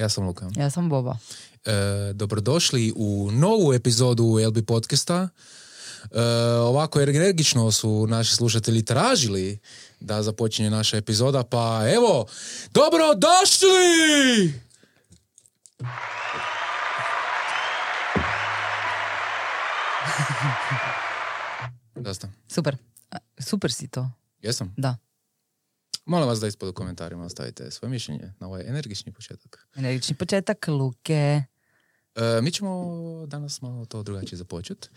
ja sam Luka. ja sam Boba. E, dobrodošli u novu epizodu LB podcasta. E, ovako energično su naši slušatelji tražili da započinje naša epizoda, pa evo, dobrodošli! Dosta. Super. Super si to. Jesam? Da. Molim vas da ispod u komentarima ostavite svoje mišljenje na ovaj energični početak. Energični početak Luke. E, mi ćemo danas malo to drugačije započeti,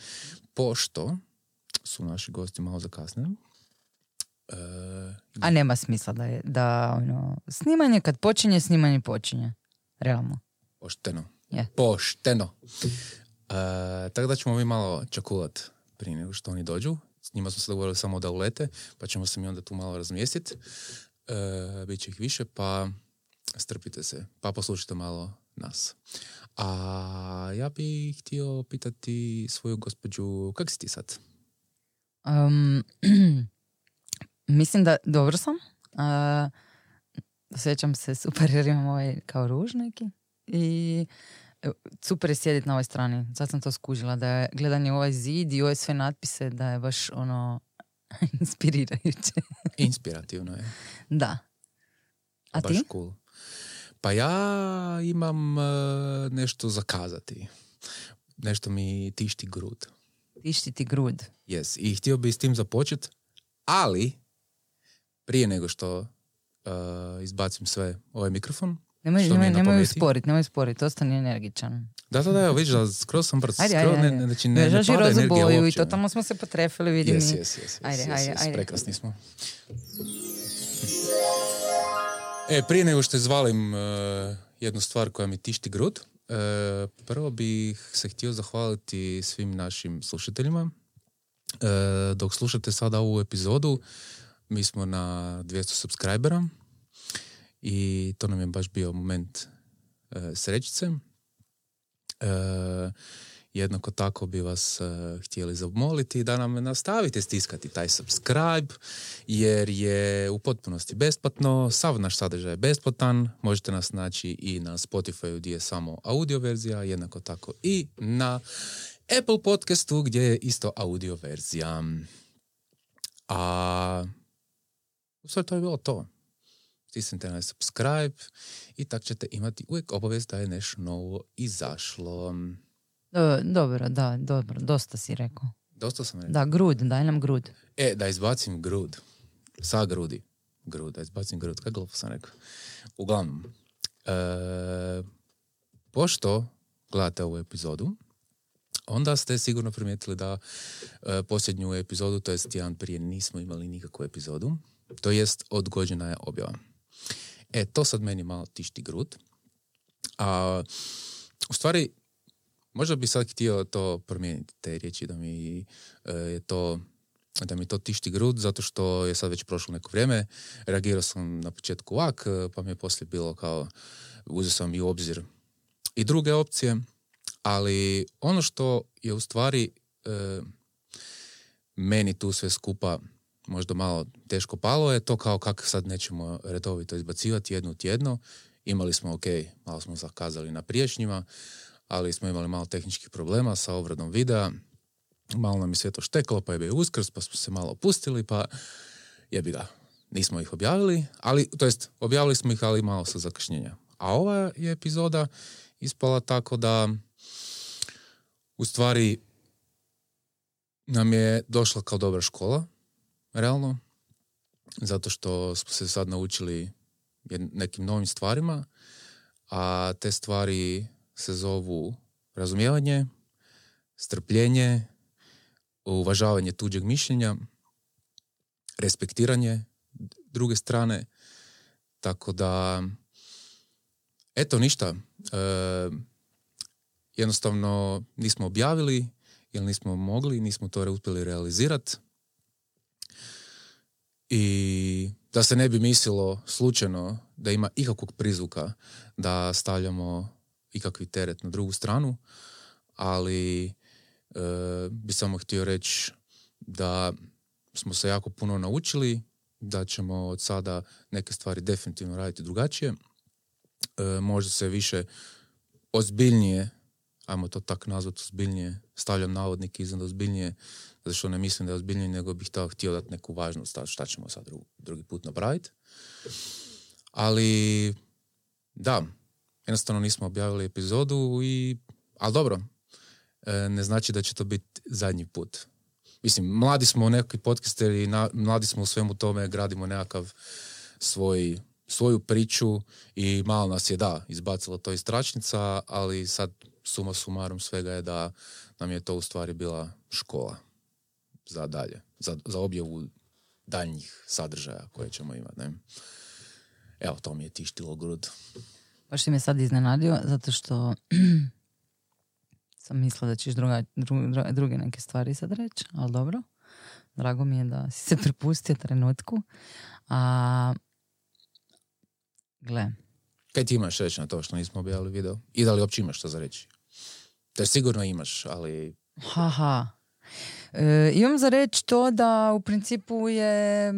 pošto su naši gosti malo zakasnili. E, A nema smisla da je, da ono, snimanje kad počinje, snimanje počinje. Realno. pošteno. Je. Pošteno. E, tako da ćemo mi malo čakulat prije nego što oni dođu. S njima smo se dogovorili samo da ulete, pa ćemo se mi onda tu malo razmjestiti. E, Biće ih više, pa strpite se, pa poslušajte malo nas. A ja bih htio pitati svoju gospođu, kak si ti sad? Um, mislim da dobro sam. A, osjećam se super jer imam ovaj kao ruž neki. I super je sjediti na ovoj strani. Sad sam to skužila da je gledanje u ovaj zid i ove sve natpise da je baš ono inspirirajuće. Inspirativno je. Da. A Baš ti? cool. Pa ja imam e, nešto zakazati. Nešto mi tišti grud. Tišti ti grud. Yes. I htio bi s tim započeti, ali prije nego što e, izbacim sve ovaj mikrofon, Nemoj, nemoj, nemoj sporit, nemoj sporit, ostani energičan. da, da, da, evo, vidiš da skroz sam brz, Ajde, skroz ajde, ne, ajde. ne, znači ne, ne Vežaš i pada energija boju i uopće. totalno smo se potrefili, vidim. Jes, jes, jes, Ajde, ajde, ajde. prekrasni smo. E, prije nego što izvalim e, jednu stvar koja mi tišti grud, e, prvo bih se htio zahvaliti svim našim slušateljima. E, dok slušate sada ovu epizodu, mi smo na 200 subscribera i to nam je baš bio moment e, srećice. E, jednako tako bi vas e, htjeli zamoliti da nam nastavite stiskati taj subscribe jer je u potpunosti besplatno, sav naš sadržaj je besplatan, možete nas naći i na Spotify gdje je samo audio verzija, jednako tako i na Apple podcastu gdje je isto audio verzija. A u to je bilo to. Stisnite na subscribe i tak ćete imati uvijek obavijest da je nešto novo izašlo. Do- dobro, da, dobro, dosta si rekao. Dosta sam rekao. Da, grud, daj nam grud. E, da izbacim grud. Sa grudi. Grud, da izbacim grud. Kako glupo sam rekao. Uglavnom, e, pošto gledate ovu epizodu, onda ste sigurno primijetili da e, posljednju epizodu, to jest tjedan prije, nismo imali nikakvu epizodu. To jest odgođena je objava. E, to sad meni malo tišti grud. A, u stvari, možda bi sad htio to promijeniti, te riječi, da mi e, je to da mi to tišti grud, zato što je sad već prošlo neko vrijeme. Reagirao sam na početku ovak, e, pa mi je poslije bilo kao, uzeo sam i u obzir i druge opcije, ali ono što je u stvari e, meni tu sve skupa možda malo teško palo je to kao kako sad nećemo redovito izbacivati jednu tjedno. Imali smo, ok, malo smo zakazali na priješnjima, ali smo imali malo tehničkih problema sa obradom videa. Malo nam je sve to štekalo, pa je bio uskrs, pa smo se malo opustili, pa jebi ga. Nismo ih objavili, ali, to jest, objavili smo ih, ali malo sa zakašnjenja. A ova je epizoda ispala tako da u stvari nam je došla kao dobra škola, realno, zato što smo se sad naučili nekim novim stvarima, a te stvari se zovu razumijevanje, strpljenje, uvažavanje tuđeg mišljenja, respektiranje druge strane, tako da eto ništa, e, jednostavno nismo objavili jer nismo mogli, nismo to uspjeli realizirati i da se ne bi mislilo slučajno da ima ikakvog prizvuka da stavljamo ikakvi teret na drugu stranu, ali e, bi samo htio reći da smo se jako puno naučili, da ćemo od sada neke stvari definitivno raditi drugačije. E, možda se više ozbiljnije, ajmo to tako nazvati ozbiljnije, stavljam navodnik iznad ozbiljnije, zato što ne mislim da je ozbiljnije, nego bih to htio dati neku važnost, šta ćemo sad drugi, drugi put napraviti. Ali, da, jednostavno nismo objavili epizodu i, ali dobro, e, ne znači da će to biti zadnji put. Mislim, mladi smo neki podcasteri, na, mladi smo u svemu tome, gradimo nekakav svoj, svoju priču i malo nas je, da, izbacilo to iz tračnica, ali sad suma sumarum svega je da nam je to u stvari bila škola za dalje, za, za objavu daljnjih sadržaja koje ćemo imati. Ne? Evo, to mi je tištilo grud. Baš si me sad iznenadio, zato što sam mislila da ćeš druga, dru- druge neke stvari sad reći, ali dobro. Drago mi je da si se prepustio trenutku. A, gle, Kaj ti imaš reći na to što nismo objavili video? I da li uopće imaš što za reći? Te sigurno imaš, ali haha. E, imam za reći to da u principu je,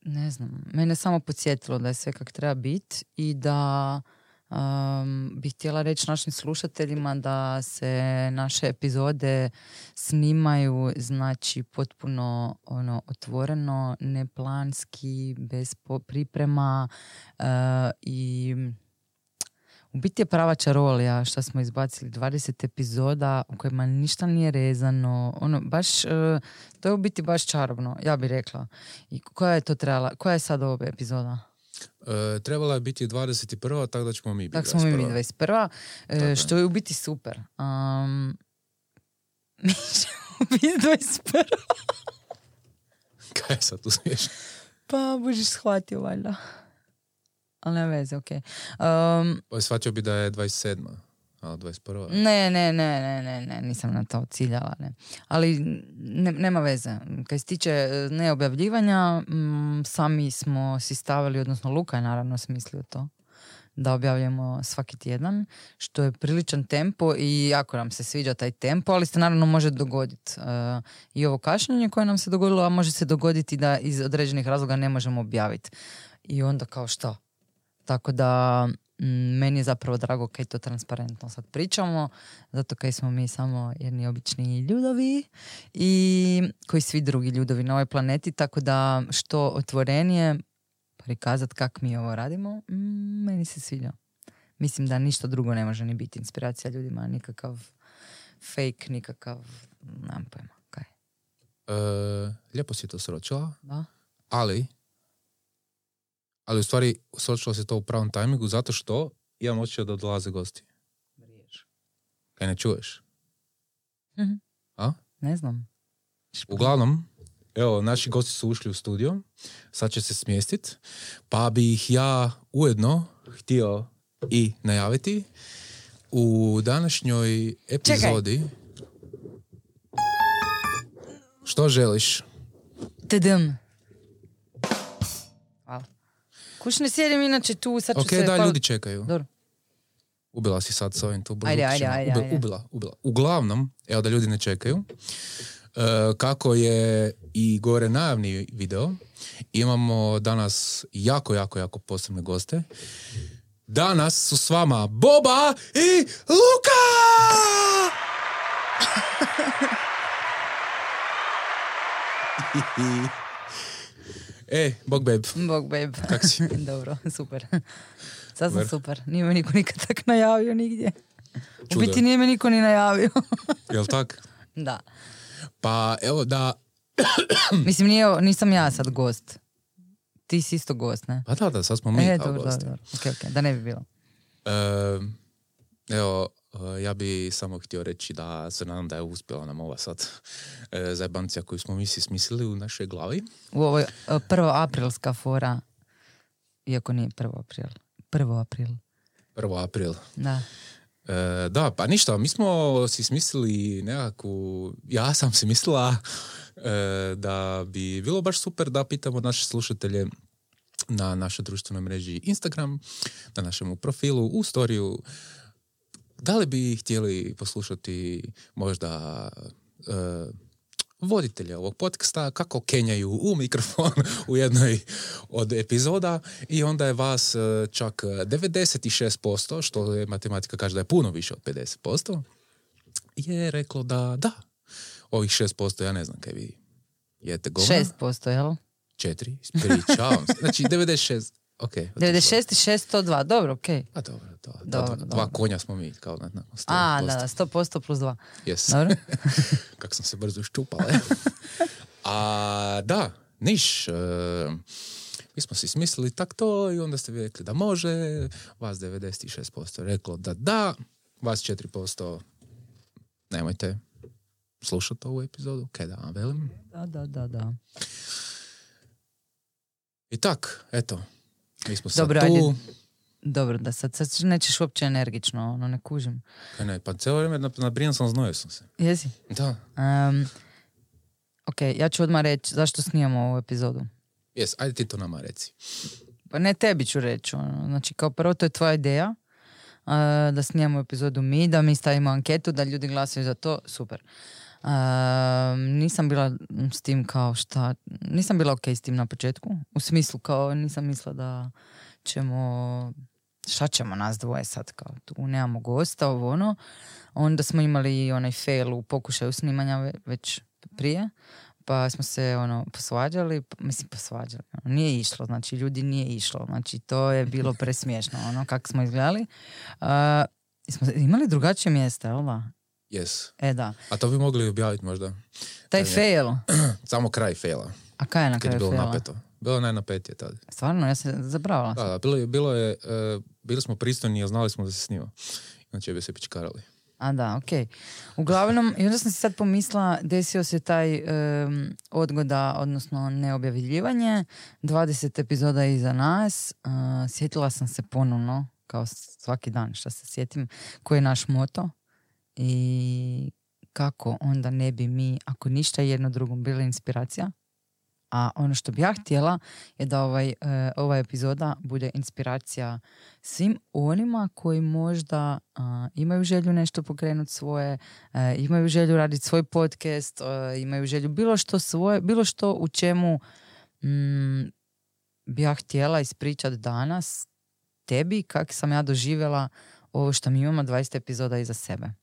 ne znam, mene samo podsjetilo da je sve kak treba biti i da um, bih htjela reći našim slušateljima da se naše epizode snimaju znači potpuno ono otvoreno, neplanski, bez priprema e, i u biti je prava čarolija što smo izbacili 20 epizoda u kojima ništa nije rezano. Ono, baš, e, to je u biti baš čarobno, ja bih rekla. I koja je to trebala, koja je sad ova epizoda? e, trebala je biti 21. tako da ćemo mi biti Tako smo mi 21.. 21. E, što je u biti super. Um, mi ćemo biti 21. Kaj je sad tu? Pa, božiš shvatio valjda. Ali nema veze, okej. Um, Pa shvatio bi da je 27. Ali 21. Ne, ne, ne, ne, ne, ne, nisam na to ciljala, ne. Ali ne- nema veze. Kaj se tiče e, neobjavljivanja, mm, sami smo si stavili, odnosno Luka je naravno smislio to, da objavljamo svaki tjedan, što je priličan tempo i jako nam se sviđa taj tempo, ali se naravno može dogoditi e, i ovo kašnjenje koje nam se dogodilo, a može se dogoditi da iz određenih razloga ne možemo objaviti. I onda kao što? Tako da mm, meni je zapravo drago kaj to transparentno sad pričamo, zato kaj smo mi samo jedni obični ljudovi i koji svi drugi ljudovi na ovoj planeti, tako da što otvorenije prikazat kak mi ovo radimo, mm, meni se sviđa. Mislim da ništa drugo ne može ni biti inspiracija ljudima, nikakav fake, nikakav, nemam pojma, kaj, E, lijepo si to sročila, da? ali ali u stvari sročilo se to u pravom tajmingu zato što imam osjećaj da dolaze gosti. Kaj ne čuješ? Mhm. A? Ne znam. Uglavnom, evo, naši gosti su ušli u studio, sad će se smjestit, pa bi ih ja ujedno htio i najaviti u današnjoj epizodi. Što želiš? Tadam. Kuš ne sjedim inače tu, sad ću Ok, se... da, hvala- ljudi čekaju. Dobro. Ubila si sad s ovim tu Ajde, ajde, ajde, Ubila, ajde. ubila, ubila. Uglavnom, evo da ljudi ne čekaju, e, kako je i gore najavni video, imamo danas jako, jako, jako posebne goste. Danas su s vama Boba i Luka! e, bog beb, Bog babe. kak si? Dobro, super. Sad sam super. Nije me niko nikad tak najavio nigdje. U Čudo. biti nije me niko ni najavio. Jel tak? da. Pa evo da, Mislim, nije, nisam ja sad gost. Ti si isto gost, ne? pa da, da, sad smo mi e, kao dobro, gosti. dobro, dobro. Ok, ok, da ne bi bilo. E, evo, ja bi samo htio reći da se nadam da je uspjela nam ova sad e, zajebancija koju smo mi si smislili u našoj glavi. U ovoj e, prvo aprilska fora, iako nije prvo april. Prvo april, 1. april. da. E, da, pa ništa, mi smo si smislili nekakvu, ja sam si mislila e, da bi bilo baš super da pitamo naše slušatelje na našoj društvenoj mreži Instagram, na našem profilu, u storiju, da li bi htjeli poslušati možda e, voditelja ovog podcasta kako kenjaju u mikrofon u jednoj od epizoda i onda je vas e, čak 96%, što je matematika kaže da je puno više od 50%, je reklo da da, ovih 6% ja ne znam kaj vi jete govna. 6%, jel? Četiri, ispričavam se. Znači 96, ok. 96 i 6, 102, dobro, okej. A dobro, to, Dobro, dva, dobro. dva konja smo mi, kao na, na 100%. A, da, da, 100% plus 2. Yes. Dobro. Kako sam se brzo iščupao. e. A da, niš. e, mi smo si smislili tak to i onda ste vi rekli da može, vas 96% reklo da da, vas 4% nemojte slušati ovu epizodu, kaj da vam velim. Da, da, da, da. I tak, eto, mi smo sad Dobro, tu. ajde. Dobro, da sad, sad nećeš uopće energično, ono, ne kužim. Kaj ne, pa cijelo vrijeme nabrijan sam, znojio sam se. Jesi? Da, Um, ok, ja ću odmah reći zašto snimamo ovu epizodu. jes, ajde ti to nama reci. Pa ne tebi ću reći. Ono. Znači, kao prvo, to je tvoja ideja uh, da snimamo epizodu mi, da mi stavimo anketu, da ljudi glasaju za to, super. Uh, nisam bila s tim kao šta, nisam bila ok s tim na početku, u smislu kao nisam mislila da ćemo, šta ćemo nas dvoje sad kao tu nemamo gosta, ovo ono. Onda smo imali onaj fail u pokušaju snimanja ve- već prije, pa smo se ono posvađali, p- mislim posvađali, ono, nije išlo, znači ljudi nije išlo, znači to je bilo presmiješno, ono kako smo izgledali. Uh, smo imali drugačije mjesta, jel da? Jes. E da, A to bi mogli objaviti možda. taj E, fail, Samo kraj faila. a kaj je na Kad je kraju bilo faila? napeto. Bilo je najnapetije tada. Stvarno, ja se zabravila. Da, da, bilo je, bilo je, e, bili smo pristojni, a znali smo da se snima. Inače bi se pičkarali. A da, ok. Uglavnom, i onda sam si sad pomislila, desio se taj em, odgoda, odnosno neobjavljivanje, 20 epizoda iza nas, a, sjetila sam se ponovno, kao svaki dan što se sjetim, koji je naš moto i kako onda ne bi mi, ako ništa jedno drugom, bila inspiracija. A ono što bi ja htjela je da ovaj, e, ova epizoda bude inspiracija svim onima koji možda a, imaju želju nešto pokrenuti svoje, e, imaju želju raditi svoj podcast, e, imaju želju bilo što svoje, bilo što u čemu mm, bi ja htjela ispričati danas tebi kako sam ja doživjela ovo što mi imamo 20 epizoda iza sebe.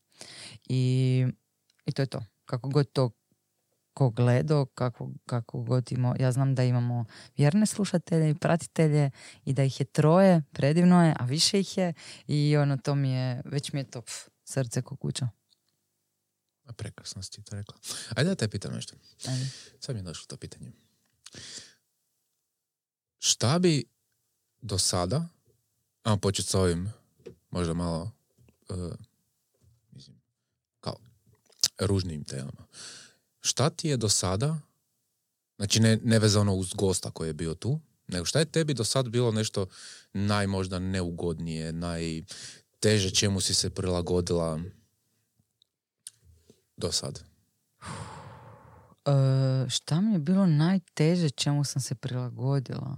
I, i to je to. Kako god to ko gledao, kako, kako god imao. Ja znam da imamo vjerne slušatelje i pratitelje i da ih je troje, predivno je, a više ih je i ono to mi je, već mi je to pf, srce ko kuća. A prekrasno si ti to rekla. Ajde da te pitam nešto. Ajde. Sad mi je došlo to pitanje. Šta bi do sada, ajmo početi s ovim možda malo e, ružnim temama. Šta ti je do sada, znači ne, vezano uz gosta koji je bio tu, nego šta je tebi do sad bilo nešto najmožda neugodnije, najteže čemu si se prilagodila do sad? E, šta mi je bilo najteže čemu sam se prilagodila?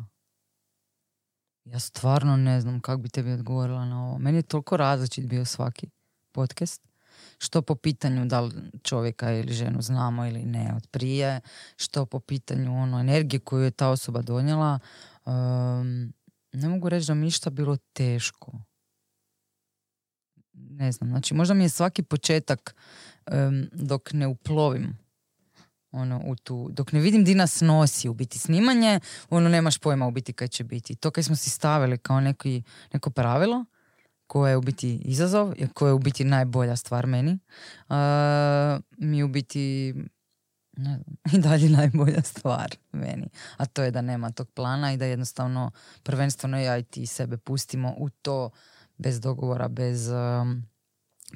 Ja stvarno ne znam kako bi tebi odgovorila na ovo. Meni je toliko različit bio svaki podcast. Što po pitanju da li čovjeka ili ženu znamo ili ne od prije, što po pitanju ono, energije koju je ta osoba donijela. Em, ne mogu reći da mi ništa bilo teško. Ne znam, znači možda mi je svaki početak em, dok ne uplovim ono, u tu, dok ne vidim di nas nosi u biti snimanje, ono nemaš pojma u biti kaj će biti. To kaj smo si stavili kao neki, neko pravilo, koje je u biti izazov, i koje je u biti najbolja stvar meni, a, mi u biti ne znam, i dalje najbolja stvar meni. A to je da nema tog plana i da jednostavno prvenstveno ja i ti sebe pustimo u to bez dogovora, bez um,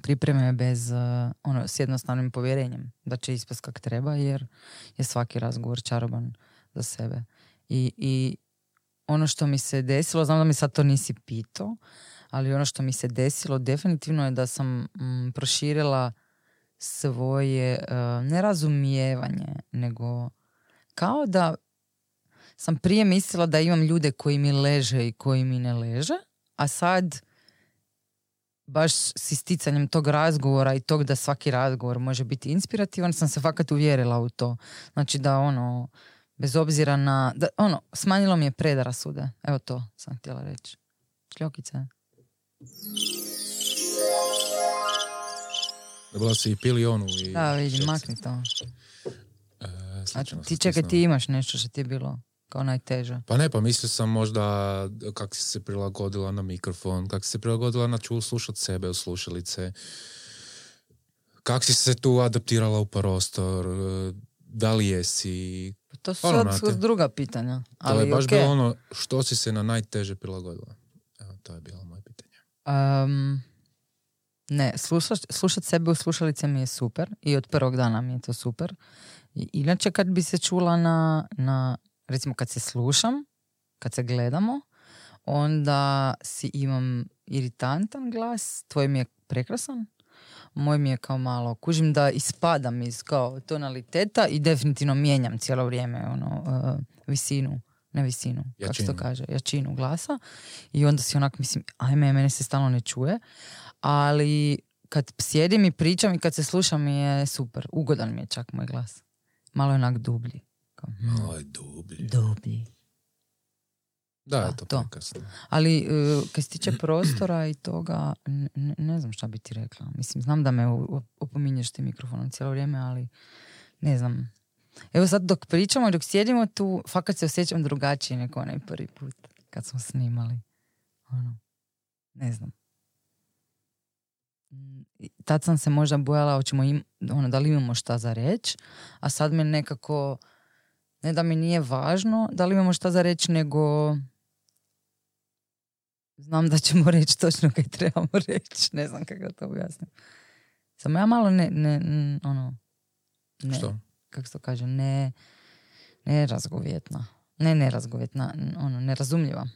pripreme, bez uh, ono, s jednostavnim povjerenjem da će ispast kak treba jer je svaki razgovor čaroban za sebe. I, I ono što mi se desilo, znam da mi sad to nisi pitao, ali ono što mi se desilo definitivno je da sam mm, proširila svoje uh, nerazumijevanje, nego kao da sam prije mislila da imam ljude koji mi leže i koji mi ne leže, a sad baš s isticanjem tog razgovora i tog da svaki razgovor može biti inspirativan, sam se fakat uvjerila u to. Znači da ono, bez obzira na, da, ono, smanjilo mi je predrasude. Evo to sam htjela reći. Šljokice. Dobila si i pilionu i... Da, vidim, makni to. E, A ti čekaj, ti imaš nešto što ti je bilo kao najteže. Pa ne, pa mislio sam možda kako si se prilagodila na mikrofon, kako si se prilagodila na čul slušat sebe u slušalice, kako si se tu adaptirala u prostor, e, da li jesi... To su Ono, sad druga pitanja. To Ali je baš okej. bilo ono što si se na najteže prilagodila. Evo, to je bilo. Um, ne, slušat, slušat sebe u slušalice mi je super i od prvog dana mi je to super. I, inače kad bi se čula na, na, recimo kad se slušam, kad se gledamo, onda si imam iritantan glas, tvoj mi je prekrasan, moj mi je kao malo, kužim da ispadam iz kao tonaliteta i definitivno mijenjam cijelo vrijeme ono, uh, visinu, ne visinu, kako se to kaže, jačinu glasa i onda si onak mislim, ajme, mene se stalno ne čuje, ali kad sjedim i pričam i kad se slušam mi je super, ugodan mi je čak moj glas. Malo je onak dublji. Kao, mm, Ovo je dublji. dublji. Da, Da, je to. Ali uh, kad se tiče prostora i toga, n- ne znam šta bi ti rekla. Mislim, znam da me opominješ ti mikrofonom cijelo vrijeme, ali ne znam. Evo sad dok pričamo dok sjedimo tu, fakat se osjećam drugačije nego onaj prvi put kad smo snimali. Ono, ne znam. Tad sam se možda bojala im, ono, da li imamo šta za reći, a sad me nekako, ne da mi nije važno da li imamo šta za reći, nego znam da ćemo reći točno kaj trebamo reći. Ne znam kako to objasnim. Samo ja malo ne, ne, ono, ne, Što? Kako se to kaže, ne, ne razgovjetna. Ne nerazgovjetna, n- ono, nerazumljiva.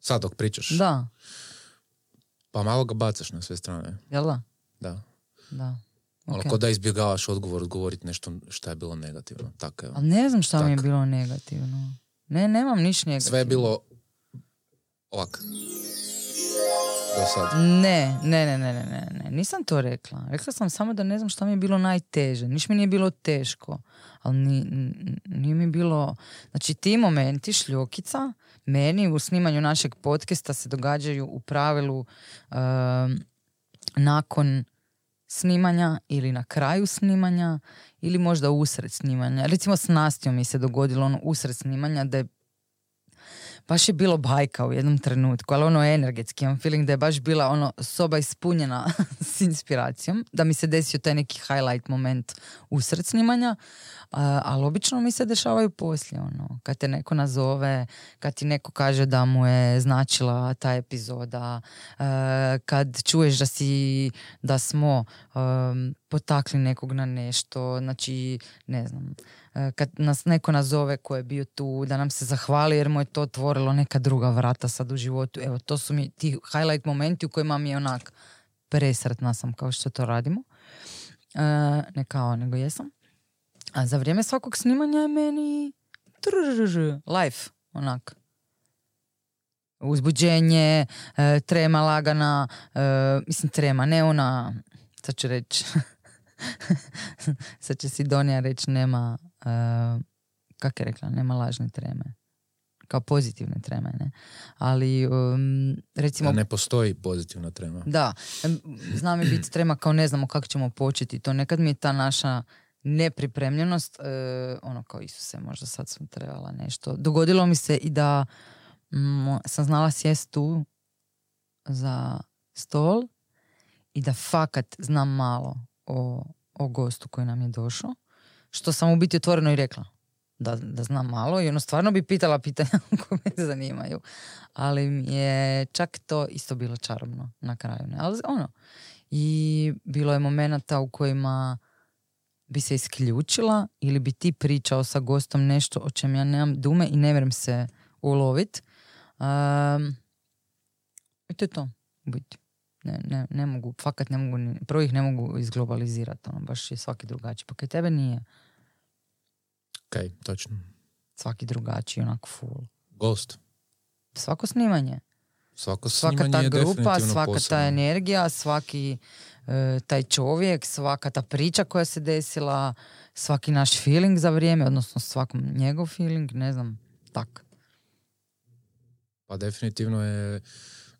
Sad dok pričaš, Da, pa malo ga bacaš na sve strane. jel da? Da. Da. Ono, Ok. ko da izbjegavaš odgovor, odgovoriti nešto što je bilo negativno. Tako je. Ali ne znam šta mi je bilo negativno. Ne, nemam niš negativno. Sve je bilo ovak. Sad. Ne, ne, ne, ne, ne, ne, ne, nisam to rekla. Rekla sam samo da ne znam šta mi je bilo najteže. Niš mi nije bilo teško, ali ni, nije mi bilo... Znači ti momenti šljokica meni u snimanju našeg podcasta se događaju u pravilu um, nakon snimanja ili na kraju snimanja ili možda usred snimanja. Recimo s Nastijom mi se dogodilo ono usred snimanja da je baš je bilo bajka u jednom trenutku, ali ono energetski, imam feeling da je baš bila ono soba ispunjena s inspiracijom, da mi se desio taj neki highlight moment usred snimanja, a, ali obično mi se dešavaju poslije, ono, kad te neko nazove, kad ti neko kaže da mu je značila ta epizoda, kad čuješ da si, da smo potakli nekog na nešto, znači, ne znam, kad nas neko nazove ko je bio tu, da nam se zahvali jer mu je to otvorilo neka druga vrata sad u životu. Evo, to su mi ti highlight momenti u kojima mi je onak presretna sam kao što to radimo. E, ne kao, nego jesam. A za vrijeme svakog snimanja je meni life, onak. Uzbuđenje, e, trema lagana, e, mislim trema, ne ona, sad ću reći, sad će Sidonija reći nema, uh, kak je rekla, nema lažne treme. Kao pozitivne treme, ne? Ali, um, recimo, Da ne postoji pozitivna trema. da, em, zna mi biti trema kao ne znamo kako ćemo početi to. Nekad mi je ta naša nepripremljenost, e, ono kao Isuse, možda sad sam trebala nešto. Dogodilo mi se i da mm, sam znala sjest tu za stol i da fakat znam malo o, o gostu koji nam je došao, što sam u biti otvoreno i rekla. Da, da znam malo i ono stvarno bi pitala pitanja koje me zanimaju. Ali mi je čak to isto bilo čarobno na kraju. Ne? Ali ono, i bilo je momenata u kojima bi se isključila ili bi ti pričao sa gostom nešto o čem ja nemam dume i ne vjerujem se ulovit. Um, I to je to, u biti. Ne, ne, ne mogu, fakat ne mogu, ni- prvo ih ne mogu izglobalizirati, ono, baš je svaki drugačiji. Pa kaj tebe nije Ok, točno. svaki drugačiji, onako full. Ghost. Svako snimanje. Svako Svaka snimanje ta je grupa, svaka posebno. ta energija, svaki e, taj čovjek, svaka ta priča koja se desila, svaki naš feeling za vrijeme, odnosno svakom njegov feeling, ne znam, tak. Pa definitivno je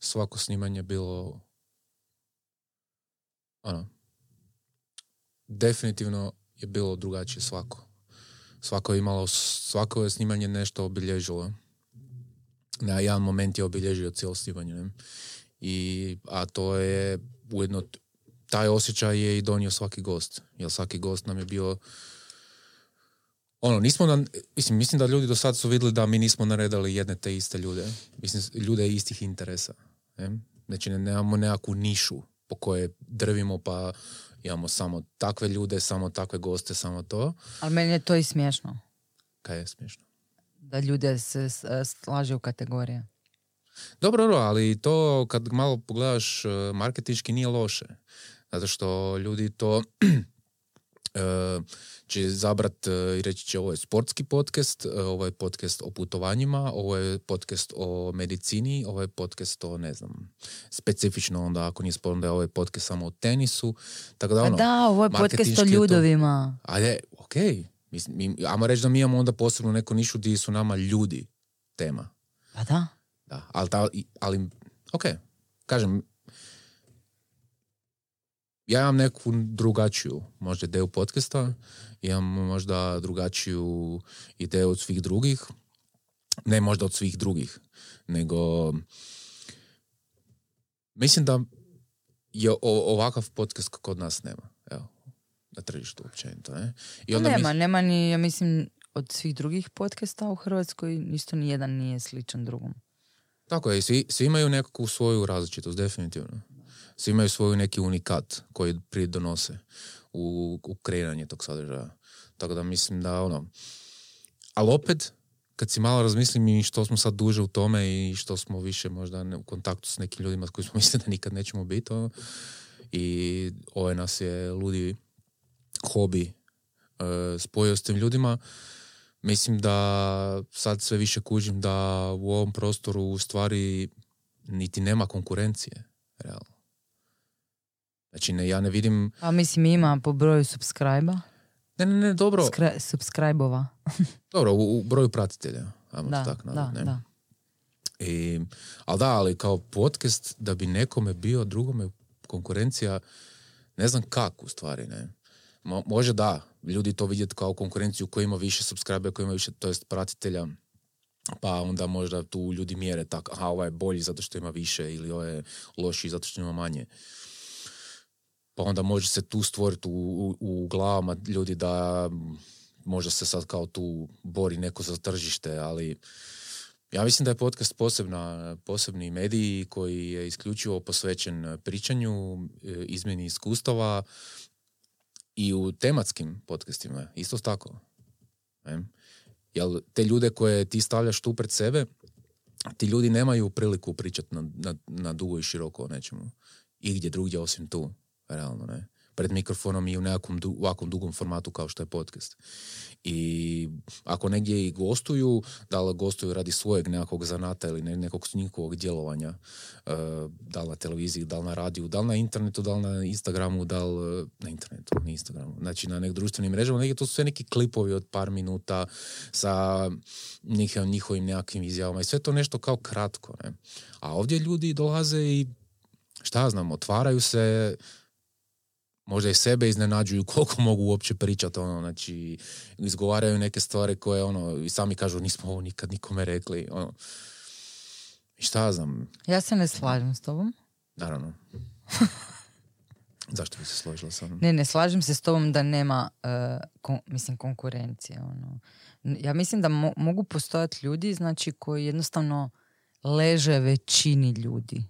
svako snimanje bilo ono definitivno je bilo drugačije svako. Svako je imalo, svako je snimanje nešto obilježilo. Na jedan moment je obilježio cijelo snimanje. Ne? I, a to je ujedno taj osjećaj je i donio svaki gost. Jer svaki gost nam je bio ono, nismo na, mislim, mislim da ljudi do sad su vidjeli da mi nismo naredali jedne te iste ljude. Mislim, ljude istih interesa. Ne? Znači, ne, nemamo nekakvu nišu po kojoj drvimo pa imamo samo takve ljude, samo takve goste, samo to. Ali meni je to i smiješno, Kaj je smiješno? da ljude se e, slaže u kategorije. Dobro, dobro, ali to kad malo pogledaš e, marketinški nije loše. Zato što ljudi to će zabrat e, i reći će ovo je sportski podcast, e, ovo je podcast o putovanjima, ovo je podcast o medicini, ovo je podcast o, ne znam, specifično onda ako nije sporno da je ovaj podcast samo o tenisu. Tako da Pa ono, da, ovo je podcast o je to- ljudovima. Ajde, okej. Mislim, mi, ajmo reći da mi imamo onda posebno neku nišu gdje su nama ljudi tema. Pa da. Da, ali, ta, ali ok, kažem, ja imam neku drugačiju možda ideju podcasta, imam možda drugačiju ideju od svih drugih, ne možda od svih drugih, nego mislim da je ovakav podcast kod nas nema, evo, na tržištu općenito, ne? I onda nema, mis- nema ni, ja mislim, od svih drugih podcasta u Hrvatskoj isto ni jedan nije sličan drugom. Tako je, svi, svi imaju nekakvu svoju različitost, definitivno. Svi imaju svoju neki unikat koji pridonose u, u kreiranje tog sadržaja. Tako da mislim da ono... Ali opet, kad si malo razmislim i što smo sad duže u tome i što smo više možda u kontaktu s nekim ljudima koji smo mislili da nikad nećemo biti, ono, i ovaj nas je ludi hobi e, spojio s tim ljudima, mislim da sad sve više kužim da u ovom prostoru u stvari niti nema konkurencije, realno. Znači, ne, ja ne vidim... A mislim ima po broju subscribe Ne, ne, ne, dobro, subscribe-ova. dobro u, u broju pratitelja, ajmo Da, tako da, ne? da. I, ali da, ali kao podcast da bi nekome bio drugome konkurencija, ne znam kako u stvari, ne. Mo- može da, ljudi to vidjeti kao konkurenciju koji ima više subscribe, koji ima više, to jest pratitelja, pa onda možda tu ljudi mjere tak, aha, ovaj je bolji zato što ima više ili ovaj je lošiji zato što ima manje. Pa onda može se tu stvoriti u, u, u glavama ljudi da možda se sad kao tu bori neko za tržište, ali ja mislim da je podcast posebna, posebni medij koji je isključivo posvećen pričanju, e, izmjeni iskustava i u tematskim podcastima, isto tako. Ne? Jel te ljude koje ti stavljaš tu pred sebe, ti ljudi nemaju priliku pričati na, na, na dugo i široko o nečemu. I gdje drugdje osim tu, realno, ne? Pred mikrofonom i u nekakvom du, ovakvom dugom formatu kao što je podcast. I ako negdje i gostuju, da li gostuju radi svojeg nekakvog zanata ili ne, nekog njihovog djelovanja, uh, da li na televiziji, da li na radiju, da li na internetu, da li na Instagramu, da li na internetu, na Instagramu, znači na nekim društvenim mrežama, negdje to su sve neki klipovi od par minuta sa njihovim, njihovim nekakvim izjavama i sve to nešto kao kratko. Ne? A ovdje ljudi dolaze i šta znam, otvaraju se, možda i sebe iznenađuju koliko mogu uopće pričati, ono, znači, izgovaraju neke stvari koje, ono, i sami kažu nismo ovo nikad nikome rekli, ono, i šta ja znam, Ja se ne slažem s tobom. naravno. Zašto bi se složila sa mnom? Ne, ne slažem se s tobom da nema, e, kon- mislim, konkurencije. Ono. Ja mislim da mo- mogu postojati ljudi, znači, koji jednostavno leže većini ljudi.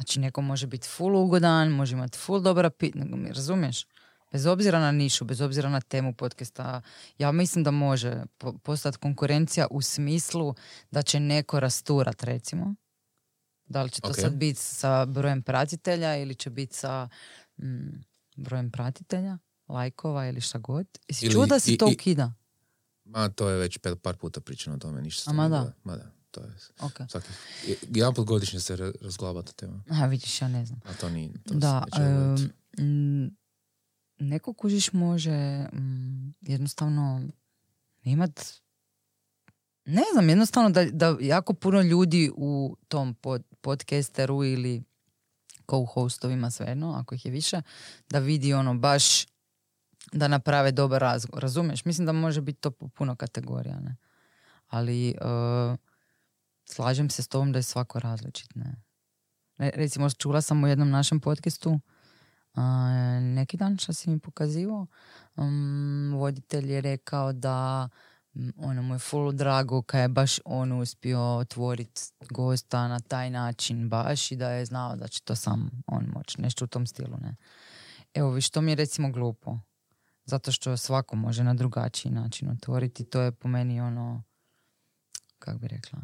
Znači, neko može biti full ugodan, može imati full dobra pitanja, mi razumiješ? Bez obzira na nišu, bez obzira na temu podcasta, ja mislim da može po- postati konkurencija u smislu da će neko rasturat, recimo. Da li će to sad biti sa brojem pratitelja ili će biti sa mm, brojem pratitelja, lajkova ili šta god. Jesi čuo da se to i- ukida? Ma, to je već par puta pričano o tome, ništa se A ma ne da. Ma da. To je Ok. svaki, jedan put godišnje se ra- razglaba ta tema. A vidiš, ja ne znam. A to nije. To Da, se neće dogoditi. em, m, neko kužiš može mm, jednostavno imat ne znam, jednostavno da, da jako puno ljudi u tom pod, podcasteru ili co-hostovima svejedno, ako ih je više, da vidi ono baš da naprave dobar razgovor. Razumiješ? Mislim da može biti to puno kategorija, ne? Ali e, slažem se s tobom da je svako različit, ne? Re- recimo čula sam u jednom našem podcastu a, neki dan što si mi pokazivao um, voditelj je rekao da mm, ono mu je full drago kad je baš on uspio otvoriti gosta na taj način baš i da je znao da će to sam on moći, nešto u tom stilu, ne. Evo vi što mi je recimo glupo, zato što svako može na drugačiji način otvoriti, to je po meni ono, kako bi rekla,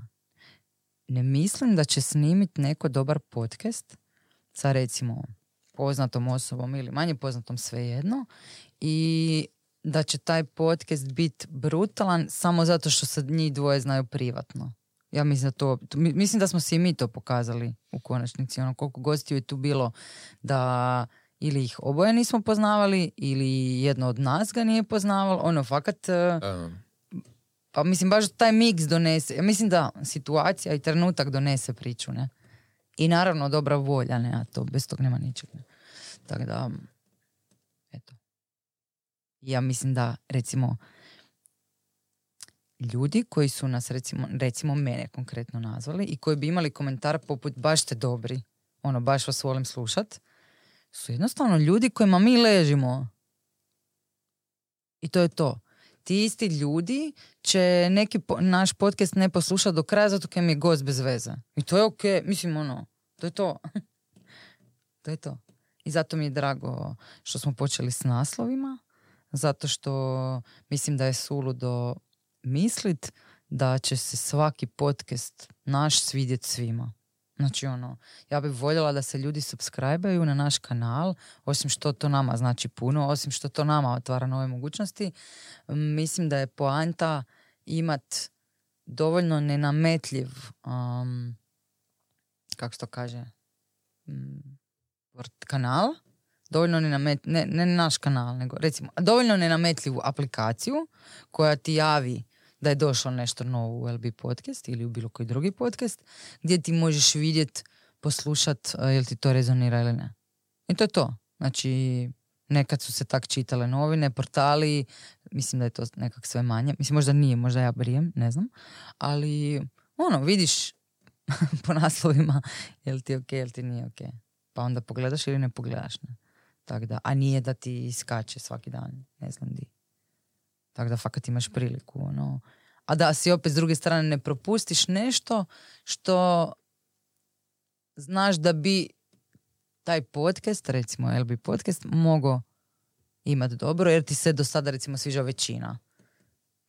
ne mislim da će snimit neko dobar podcast sa recimo poznatom osobom ili manje poznatom svejedno i da će taj podcast biti brutalan samo zato što se njih dvoje znaju privatno. Ja mislim da to, to- mi- mislim da smo si i mi to pokazali u konačnici, ono koliko gostiju je tu bilo da ili ih oboje nismo poznavali ili jedno od nas ga nije poznavalo, ono fakat Em, pa mislim baš taj miks donese. Mislim da situacija i trenutak donese priču, ne? I naravno dobra volja, ne? A to bez tog nema ničeg. Ne? Tako da, eto. Ja mislim da, recimo, ljudi koji su nas, recimo, recimo mene konkretno nazvali i koji bi imali komentar poput baš ste dobri, ono, baš vas volim slušat, su jednostavno ljudi kojima mi ležimo. I to je to. Ti isti ljudi će neki po- naš podcast ne poslušati do kraja zato kaj mi je gost bez veze. I to je ok, mislim ono, to je to. to je to. I zato mi je drago što smo počeli s naslovima, zato što mislim da je suludo mislit da će se svaki podcast naš svidjet svima. Znači ono, ja bih voljela da se ljudi subscribe na naš kanal, osim što to nama znači puno, osim što to nama otvara nove mogućnosti, mislim da je poanta imat dovoljno nenametljiv um, kako se to kaže vrt- kanal. Dovoljno nenamet, ne, ne naš kanal nego recimo dovoljno nenametljivu aplikaciju koja ti javi da je došlo nešto novo u LB podcast ili u bilo koji drugi podcast gdje ti možeš vidjet poslušat uh, jel ti to rezonira ili ne i to je to znači nekad su se tak čitale novine, portali, mislim da je to nekak sve manje. Mislim, možda nije, možda ja brijem, ne znam. Ali, ono, vidiš po naslovima jel ti ok, jel ti nije ok. Pa onda pogledaš ili ne pogledaš. Ne? Tak da, a nije da ti skače svaki dan, ne znam di. Tako da fakat imaš priliku, ono. A da si opet s druge strane ne propustiš nešto što znaš da bi taj podcast, recimo LB podcast, mogao imati dobro, jer ti se do sada recimo sviđa većina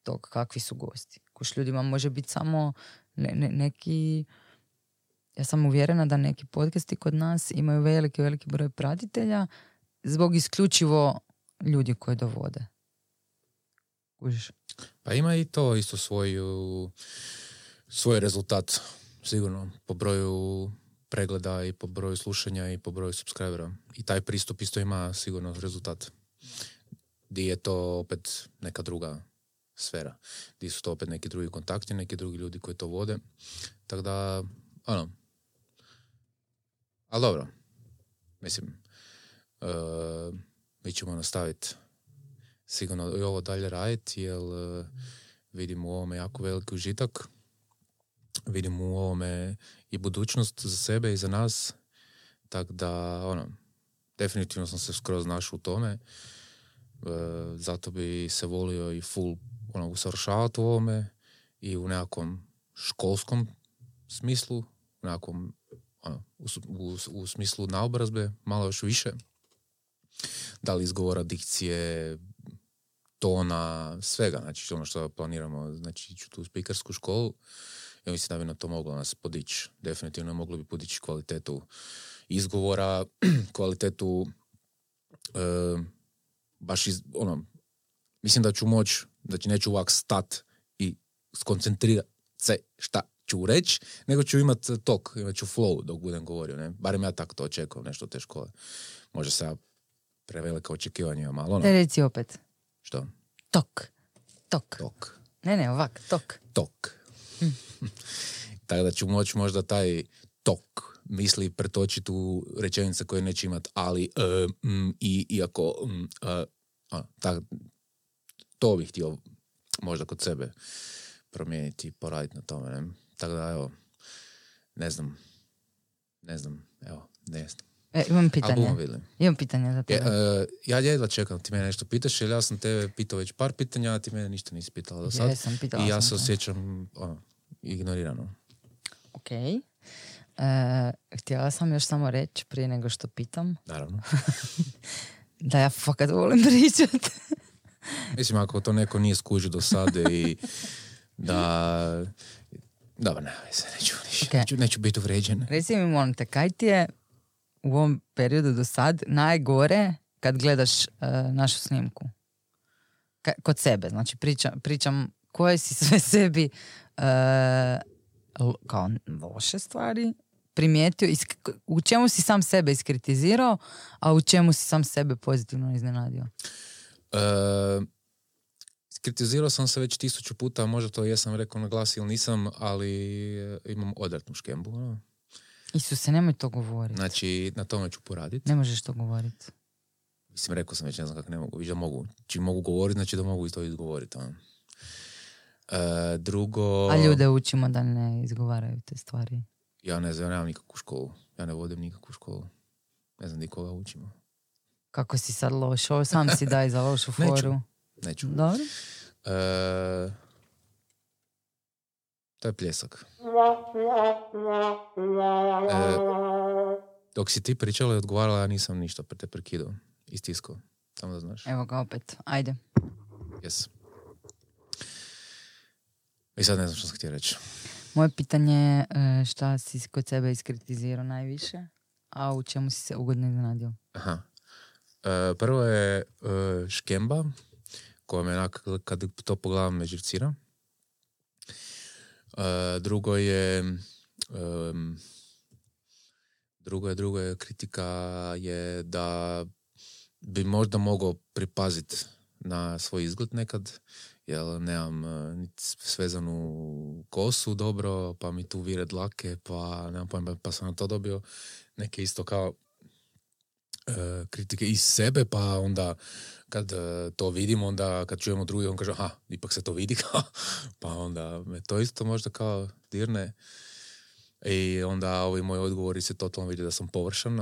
tog kakvi su gosti. Kuš ljudima može biti samo ne- ne- neki... Ja sam uvjerena da neki podcasti kod nas imaju veliki, veliki broj pratitelja zbog isključivo ljudi koji dovode. Kužiš? Pa ima i to isto svoju, svoj rezultat, sigurno, po broju pregleda i po broju slušanja i po broju subscribera. I taj pristup isto ima sigurno rezultat. Di je to opet neka druga sfera. Di su to opet neki drugi kontakti, neki drugi ljudi koji to vode. Tako da, ono, ali dobro, mislim, e, mi ćemo nastaviti sigurno i ovo dalje raditi, jer e, vidim u ovome jako veliki užitak. Vidim u ovome i budućnost za sebe i za nas. Tako da, ono, definitivno sam se skroz našao u tome. E, zato bi se volio i full ono, usavršavati u ovome i u nekakvom školskom smislu, u nekakvom ono, u, u, u smislu naobrazbe, malo još više. Da li izgovora, dikcije, tona, svega, znači ono što planiramo, znači ići u tu speakersku školu, ja mislim da bi na to moglo nas podići. Definitivno moglo bi podići kvalitetu izgovora, kvalitetu e, baš iz, ono, mislim da ću moć, će neću ovak stat i skoncentrirat se šta ću reći, nego ću imat tok, imat ću flow dok budem govorio, ne? Barem ja tako to očekujem, nešto te škole. Može se ja prevelika očekivanja imam, ono, Te reci opet. Što? Tok. Tok. Tok. Ne, ne, ovak, tok. tok. Tako da ću moći možda taj tok misli pretočiti u rečenice koje neće imat ali, e, mm, i, iako, mm, e, ono, tak, to bih htio možda kod sebe promijeniti i poraditi na tome. Ne? Tako da, evo, ne znam, ne znam, evo, ne znam. E, imam pitanje. Imam pitanje za tebe. e, ja jedva čekam, ti mene nešto pitaš, jer ja sam tebe pitao već par pitanja, a ti mene ništa nisi pitala do sad. Jesam, pitala I ja se te. osjećam ono, ignorirano. Ok. E, htjela sam još samo reći prije nego što pitam Naravno. da ja fakat volim pričat. Mislim, ako to neko nije skužio do sada i da... Dobro, ne, neću, neću, Ok. neću, neću biti uvređen. Reci mi, molim te, kaj ti je u ovom periodu do sad najgore kad gledaš e, našu snimku? Ka- kod sebe, znači pričam, pričam koje si sve sebi l- kao loše stvari primijetio, isk- u čemu si sam sebe iskritizirao, a u čemu si sam sebe pozitivno iznenadio? E, kritizirao sam se već tisuću puta, možda to jesam rekao na glas ili nisam, ali imam odvratnu škembu. ono. Isuse, nemoj to govoriti. Znači, na tome ću poraditi. Ne možeš to govoriti. Mislim, rekao sam već, ne znam kako ne mogu. Viš da mogu. Čim mogu govoriti, znači da mogu i to izgovoriti. ono. E, drugo... A ljude učimo da ne izgovaraju te stvari. Ja ne znam, ja nemam nikakvu školu. Ja ne vodim nikakvu školu. Ne znam nikoga učimo. Kako si sad loš, ovo sam si daj za lošu Neću. foru. Neću. Dobro. E, to je pljesak. E, dok si ti pričala i odgovarala, ja nisam ništa pre te prekidao. Istiskao. Samo da znaš. Evo ga opet, ajde. Yes. I sad ne znam što sam htio reći. Moje pitanje je e, šta si kod sebe iskritizirao najviše, a u čemu si se ugodno iznenadio? Aha. E, prvo je e, škemba, koja me onak, kad to pogledam me živcira. E, drugo je em, drugo je, drugo je kritika je da bi možda mogao pripaziti na svoj izgled nekad, jer nemam e, niti svezanu kosu dobro, pa mi tu vire dlake, pa nemam pojma, pa sam na to dobio neke isto kao kritike iz sebe, pa onda kad e, to vidimo, onda kad čujemo drugi, on kaže, aha, ipak se to vidi, pa onda me to isto možda kao dirne. I onda ovi moji odgovori se totalno vidi da sam površan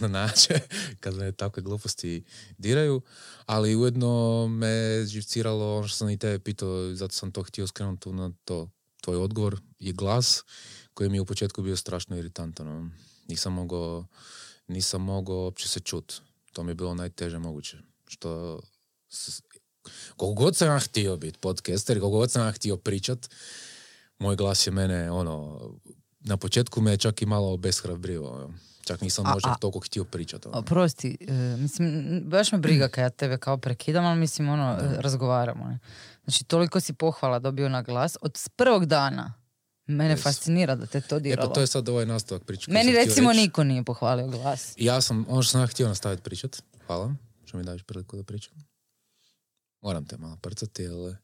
na način kad me takve gluposti diraju, ali ujedno me živciralo ono što sam i tebe pitao, zato sam to htio skrenuti na to. Tvoj odgovor je glas koji mi je u početku bio strašno iritantan. ono. Nisam mogao nisam mogao uopće se čut. To mi je bilo najteže moguće. Što koliko god sam ja htio biti podcaster, koliko god sam ja htio pričat, moj glas je mene, ono, na početku me je čak i malo obeshrabrio. ono. Čak nisam A- možda a- toliko htio pričat. ono. Oprosti, e, mislim, baš me briga kad ja tebe kao prekidam, ali mislim, ono, e, razgovaramo. Ne? Znači, toliko si pohvala dobio na glas od prvog dana. Mene Yes. fascinira da te to E diralo. pa to je sad ovaj nastavak priče. Meni recimo reći. niko nije pohvalio glas. Ja sam, ono što sam ja htio nastaviti pričat, hvala, što mi daješ priliku da pričam. Moram te malo prcati, jer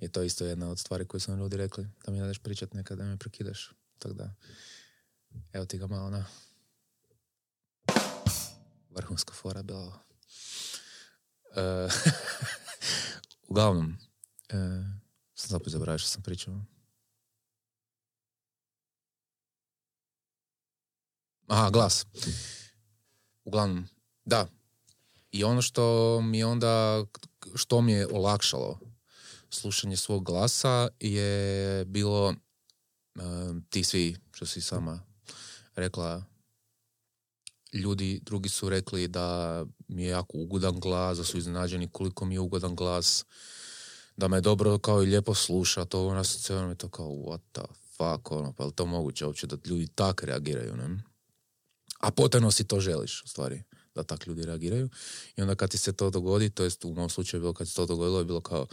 je to isto jedna od stvari koje su ljudi rekli, da mi ne daš pričat nekad, da me prekidaš. Tako da, evo ti ga malo na vrhunska fora bila ovo. E, uglavnom, e, sam zapravo zaboravio što sam pričao. Aha, glas. Uglavnom, da. I ono što mi onda, što mi je olakšalo slušanje svog glasa je bilo e, ti svi, što si sama rekla, ljudi, drugi su rekli da mi je jako ugodan glas, da su iznenađeni koliko mi je ugodan glas, da me dobro kao i lijepo sluša, to se ono je to kao what the fuck, ono, pa je to moguće uopće da ljudi tak reagiraju, ne? A potajno si to želiš, u stvari. da tak ljudi reagiraju. I onda kad ti se to dogodi, to jest u mom slučaju bilo kad se to dogodilo, je bilo kao,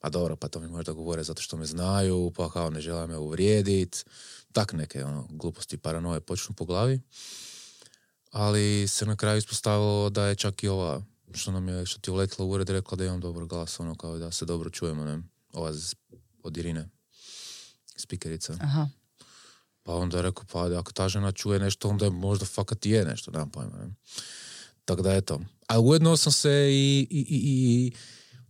a dobro, pa to mi možda govore zato što me znaju, pa kao ne žele me uvrijedit, tak neke ono, gluposti, paranoje počnu po glavi. Ali se na kraju ispostavilo da je čak i ova, što nam je, što ti je uletila u ured, rekla da imam dobar glas, ono kao da se dobro čujemo, ne? Ova od Irine, spikerica. Aha. Pa onda je rekao, pa ako ta žena čuje nešto, onda je možda fakat je nešto, nemam pojma. Ne? Tako da eto. A ujedno sam se i, i, i, i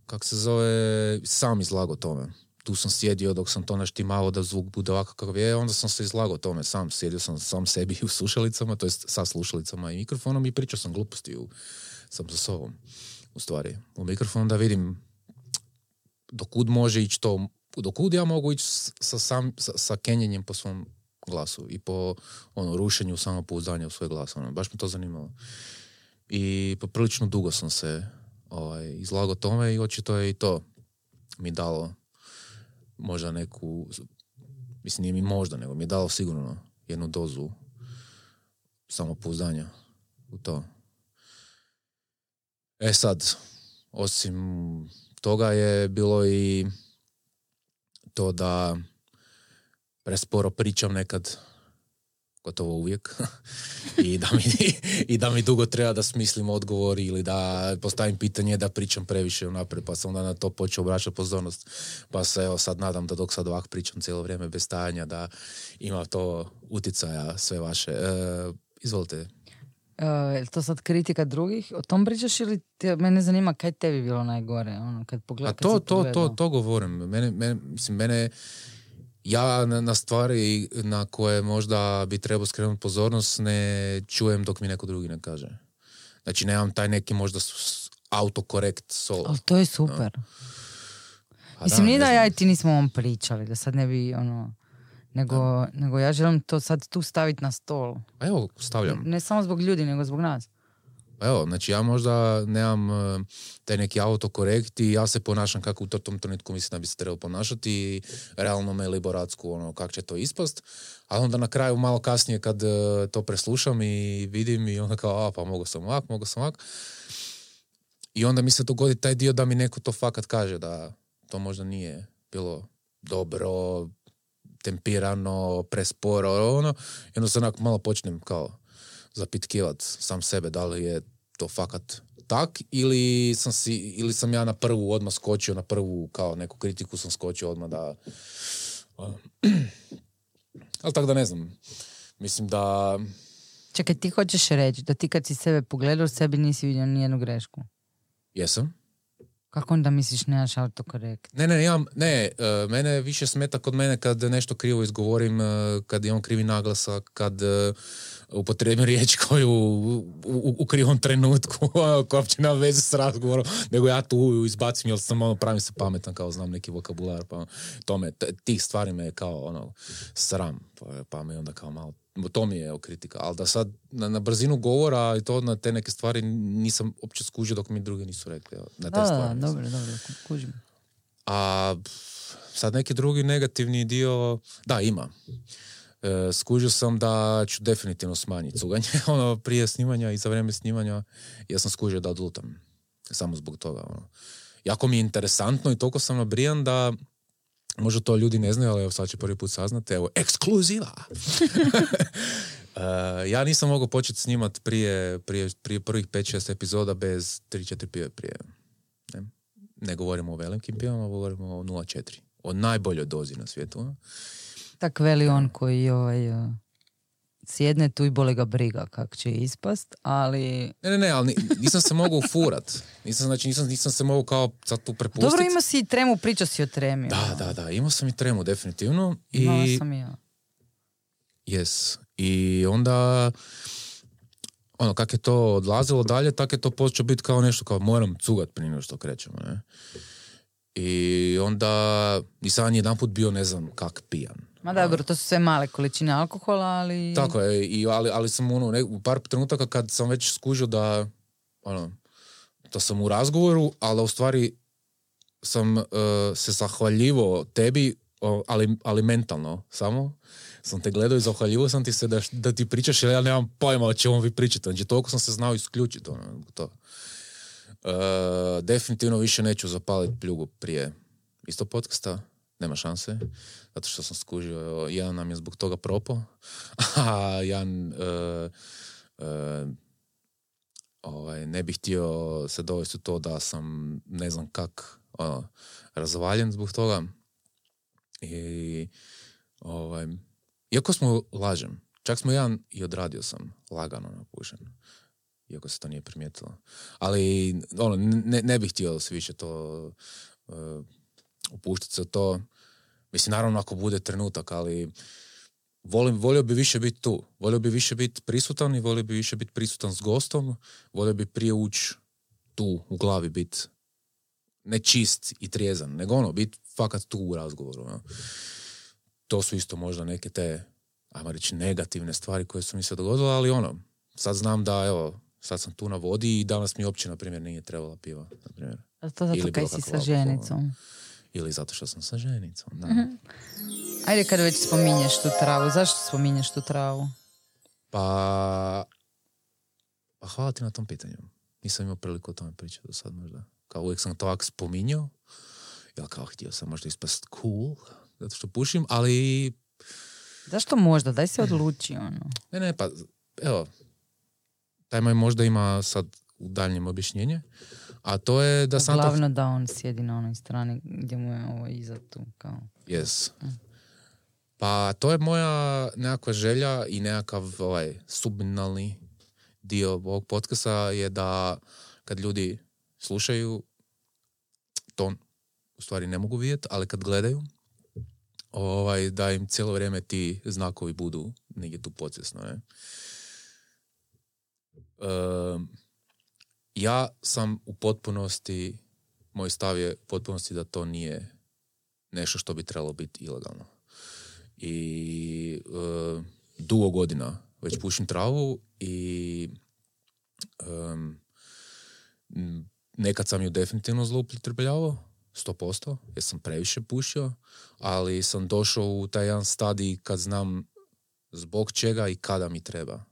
kak se zove, sam izlagao tome. Tu sam sjedio dok sam to naštimao da zvuk bude ovakav kakav je, onda sam se izlagao tome sam. Sjedio sam sam sebi u slušalicama, to jest sa slušalicama i mikrofonom i pričao sam gluposti u, sam sa sobom. U stvari, u mikrofonu da vidim dokud može ići to, dokud ja mogu ići sa, sam, sa, sa kenjenjem po svom glasu i po ono, rušenju samopouzdanja u svoj glas. Ono. Baš me to zanimalo. I poprilično dugo sam se ovaj, izlagao tome i očito je i to mi dalo možda neku, mislim nije mi možda, nego mi je dalo sigurno jednu dozu samopouzdanja u to. E sad, osim toga je bilo i to da presporo pričam nekad, gotovo uvijek, I, da mi, i da mi dugo treba da smislim odgovor ili da postavim pitanje da pričam previše unaprijed, pa sam onda na to počeo obraćati pozornost. Pa se evo sad nadam da dok sad ovak pričam cijelo vrijeme bez stajanja, da ima to uticaja sve vaše. E, izvolite. E, je to sad kritika drugih? O tom pričaš ili te, mene zanima kaj tebi bilo najgore? Ono, kad pogled, A kad to, si to, to, pogledao? to govorim. Mene, mene, mislim, mene, ja na, stvari na koje možda bi trebao skrenuti pozornost ne čujem dok mi neko drugi ne kaže. Znači, nemam taj neki možda autokorekt solo. Ali to je super. A Mislim, nije ne da ja i ti nismo ovom pričali, da sad ne bi ono... Nego, nego ja želim to sad tu staviti na stol. A evo, stavljam. Ne samo zbog ljudi, nego zbog nas. Evo, znači ja možda nemam eh, taj neki autokorekt i ja se ponašam kako u tom trenutku mislim da bi se trebao ponašati i realno me liboratsku ono kako će to ispast, ali onda na kraju malo kasnije kad eh, to preslušam i vidim i onda kao, a pa mogu sam ovak, mogu sam ovak. I onda mi se dogodi taj dio da mi neko to fakat kaže da to možda nije bilo dobro, tempirano, presporo, ono, i onda se onak malo počnem kao zapitkivat sam sebe da li je to fakat tak ili sam, si, ili sam ja na prvu odmah skočio, na prvu kao neku kritiku sam skočio odmah da... Ali tako da ne znam. Mislim da... Čekaj, ti hoćeš reći da ti kad si sebe pogledao, sebi nisi vidio nijednu grešku. Jesam? Kako onda misliš nemaš autokorekt? Ne, ne, imam, ne, e, mene više smeta kod mene kad nešto krivo izgovorim, e, kad imam krivi naglasak, kad e, upotrijebim riječ koju u, u, u krivom trenutku, ono, koja uopće nema veze s razgovorom, nego ja tu izbacim, jer sam ono, pravim se pametan, kao znam neki vokabular, pa to me, t- tih stvari me je kao ono, sram, pa, pa me onda kao malo, to mi je evo, kritika, ali da sad na, na brzinu govora i to na te neke stvari nisam uopće skužio dok mi drugi nisu rekli, evo, na te Da, stvari. da, dobro, dobro, ku- kužim. A sad neki drugi negativni dio, da ima. E, skužio sam da ću definitivno smanjiti cuganje. ono, prije snimanja i za vrijeme snimanja ja sam skužio da odlutam. Samo zbog toga. Ono. Jako mi je interesantno i toliko sam nabrijan da možda to ljudi ne znaju, ali evo sad će prvi put saznati. Evo, ekskluziva! E, ja nisam mogao početi snimat prije, prije, prije prvih 5-6 epizoda bez 3-4 pive prije. Ne? ne govorimo o velikim pivama, govorimo o 0,4. O najboljoj dozi na svijetu. a? Tak veli on koji ovaj, uh, sjedne tu i boli ga briga kak će ispast, ali... Ne, ne, ne, ali ni- nisam se mogao ufurat. Nisam, znači, nisam, nisam se mogao kao sad tu prepustiti. Dobro, ima si i tremu, pričao si o tremi. Da, ono. da, da, imao sam i tremu, definitivno. I, Imala sam i ja. Yes. I onda, ono, kak je to odlazilo dalje, tak je to počeo biti kao nešto, kao moram cugat prije nego što krećemo, ne. I onda nisam jedan put bio, ne znam, kak pijan. Ma dobro, to su sve male količine alkohola, ali... Tako je, i, ali, ali sam ono, ne, u par trenutaka kad sam već skužio da, ono, da sam u razgovoru, ali u stvari sam eh, se zahvaljivo tebi, ali, ali mentalno samo, sam te gledao i zahvaljivo sam ti se da, da ti pričaš, jer ja nemam pojma o čemu vi pričate. Znači, toliko sam se znao isključiti. Ono, to. E, definitivno više neću zapaliti pljugu prije isto podcasta. Nema šanse. Zato što sam skužio, jedan nam je zbog toga propo, a jedan e, e, ovaj, ne bih htio se dovesti u to da sam ne znam kak ono, razvaljen zbog toga. I ovaj, iako smo lažem, čak smo jedan i odradio sam lagano napušen. Iako se to nije primijetilo. Ali ono, ne, ne bih htio se više to uh, upuštati se u to. Mislim, naravno ako bude trenutak, ali volim, volio bi više biti tu. Volio bi više biti prisutan i volio bi više biti prisutan s gostom. Volio bi prije ući tu u glavi biti ne čist i trijezan, nego ono, biti fakat tu u razgovoru. No. To su isto možda neke te, ajmo reći, negativne stvari koje su mi se dogodile, ali ono, sad znam da, evo, sad sam tu na vodi i danas mi uopće, na primjer, nije trebala piva, na primjer. A to zato kaj si sa ženicom? Ili zato što sam sa ženicom, da. Mhm. Ajde kad već spominješ tu travu, zašto spominješ tu travu? Pa, pa hvala ti na tom pitanju. Nisam imao priliku o tome pričati do sad možda. Kao uvijek sam to ovako spominjao, jel kao htio sam možda ispast cool, zato što pušim, ali... Zašto možda? Daj se odluči, ono. Ne, ne, pa, evo, taj moj možda ima sad u daljnjem objašnjenje, a to je da sam... Glavno da on sjedi na onoj strani gdje mu je ovo iza tu, kao... Yes. Pa to je moja nekakva želja i nekakav ovaj, subliminalni dio ovog podcasta je da kad ljudi slušaju, to u stvari ne mogu vidjeti, ali kad gledaju, ovaj, da im cijelo vrijeme ti znakovi budu negdje tu podsvjesno. Ne? Ja sam u potpunosti, moj stav je u potpunosti da to nije nešto što bi trebalo biti ilegalno. I uh, dugo godina već pušim travu i um, nekad sam ju definitivno zloupotrebljavao, 100%, jer sam previše pušio, ali sam došao u taj jedan stadij kad znam zbog čega i kada mi treba.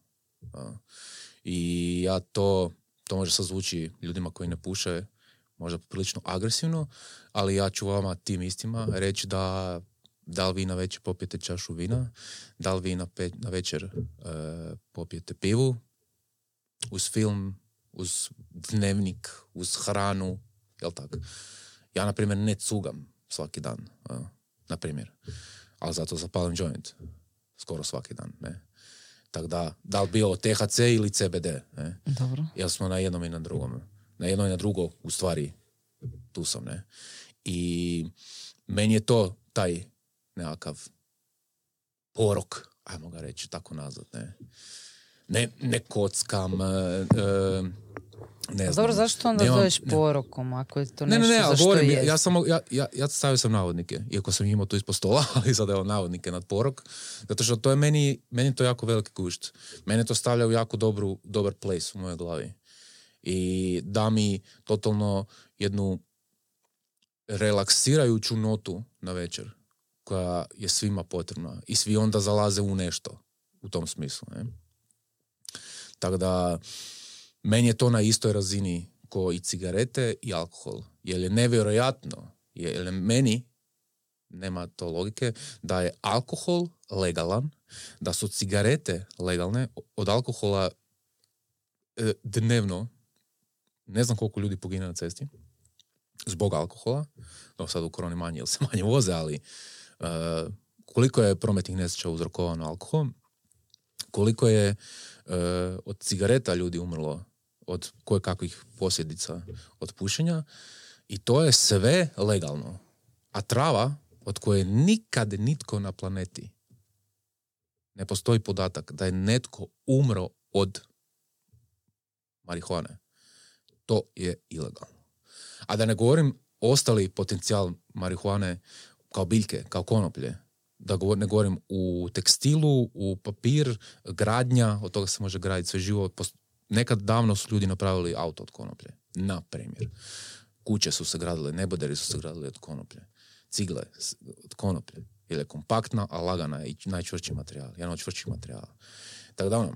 I ja to, to može sad zvuči ljudima koji ne puše možda prilično agresivno, ali ja ću vama tim istima reći da da li vi na večer popijete čašu vina, da li vi na, na večer uh, popijete pivu, uz film, uz dnevnik, uz hranu, jel tako? Ja, na primjer, ne cugam svaki dan, uh, na primjer. Ali zato zapalim joint skoro svaki dan, ne? Tako da, da li bio THC ili CBD, ne? Dobro. Jel smo na jednom i na drugom. Na jednom i na drugo, u stvari, tu sam, ne? I meni je to taj nekakav porok, ajmo ga reći, tako nazvat, ne? Ne, ne kockam, uh, ne znam. Dobro, zašto onda Nemam, zoveš porokom, ako je to nešto ne, ne, ne, za što jest? Ja, samo, ja, ja, ja stavio sam navodnike, iako sam imao tu ispod stola, ali sad evo navodnike nad porok, zato što to je meni, meni to jako veliki kušt. Mene to stavlja u jako dobru, dobar place u mojoj glavi. I da mi totalno jednu relaksirajuću notu na večer koja je svima potrebna i svi onda zalaze u nešto u tom smislu. Ne? Tako da, meni je to na istoj razini ko i cigarete i alkohol. Jer je nevjerojatno, jer meni nema to logike, da je alkohol legalan, da su cigarete legalne, od alkohola e, dnevno, ne znam koliko ljudi pogine na cesti, zbog alkohola, no sad u koroni manje, jer se manje voze, ali uh, koliko je prometnih nesreća uzrokovano alkoholom, koliko je uh, od cigareta ljudi umrlo od koje kakvih posljedica od pušenja i to je sve legalno. A trava od koje nikad nitko na planeti ne postoji podatak da je netko umro od marihuane. To je ilegalno. A da ne govorim ostali potencijal marihuane kao biljke, kao konoplje. Da ne govorim u tekstilu, u papir, gradnja, od toga se može graditi sve živo. Nekad davno su ljudi napravili auto od konoplje, na primjer. Kuće su se gradile, neboderi su se gradili od konoplje. Cigle od konoplje. Jer je kompaktna, a lagana i najčvršći materijal. Jedan od čvršćih materijala. Tako da ono,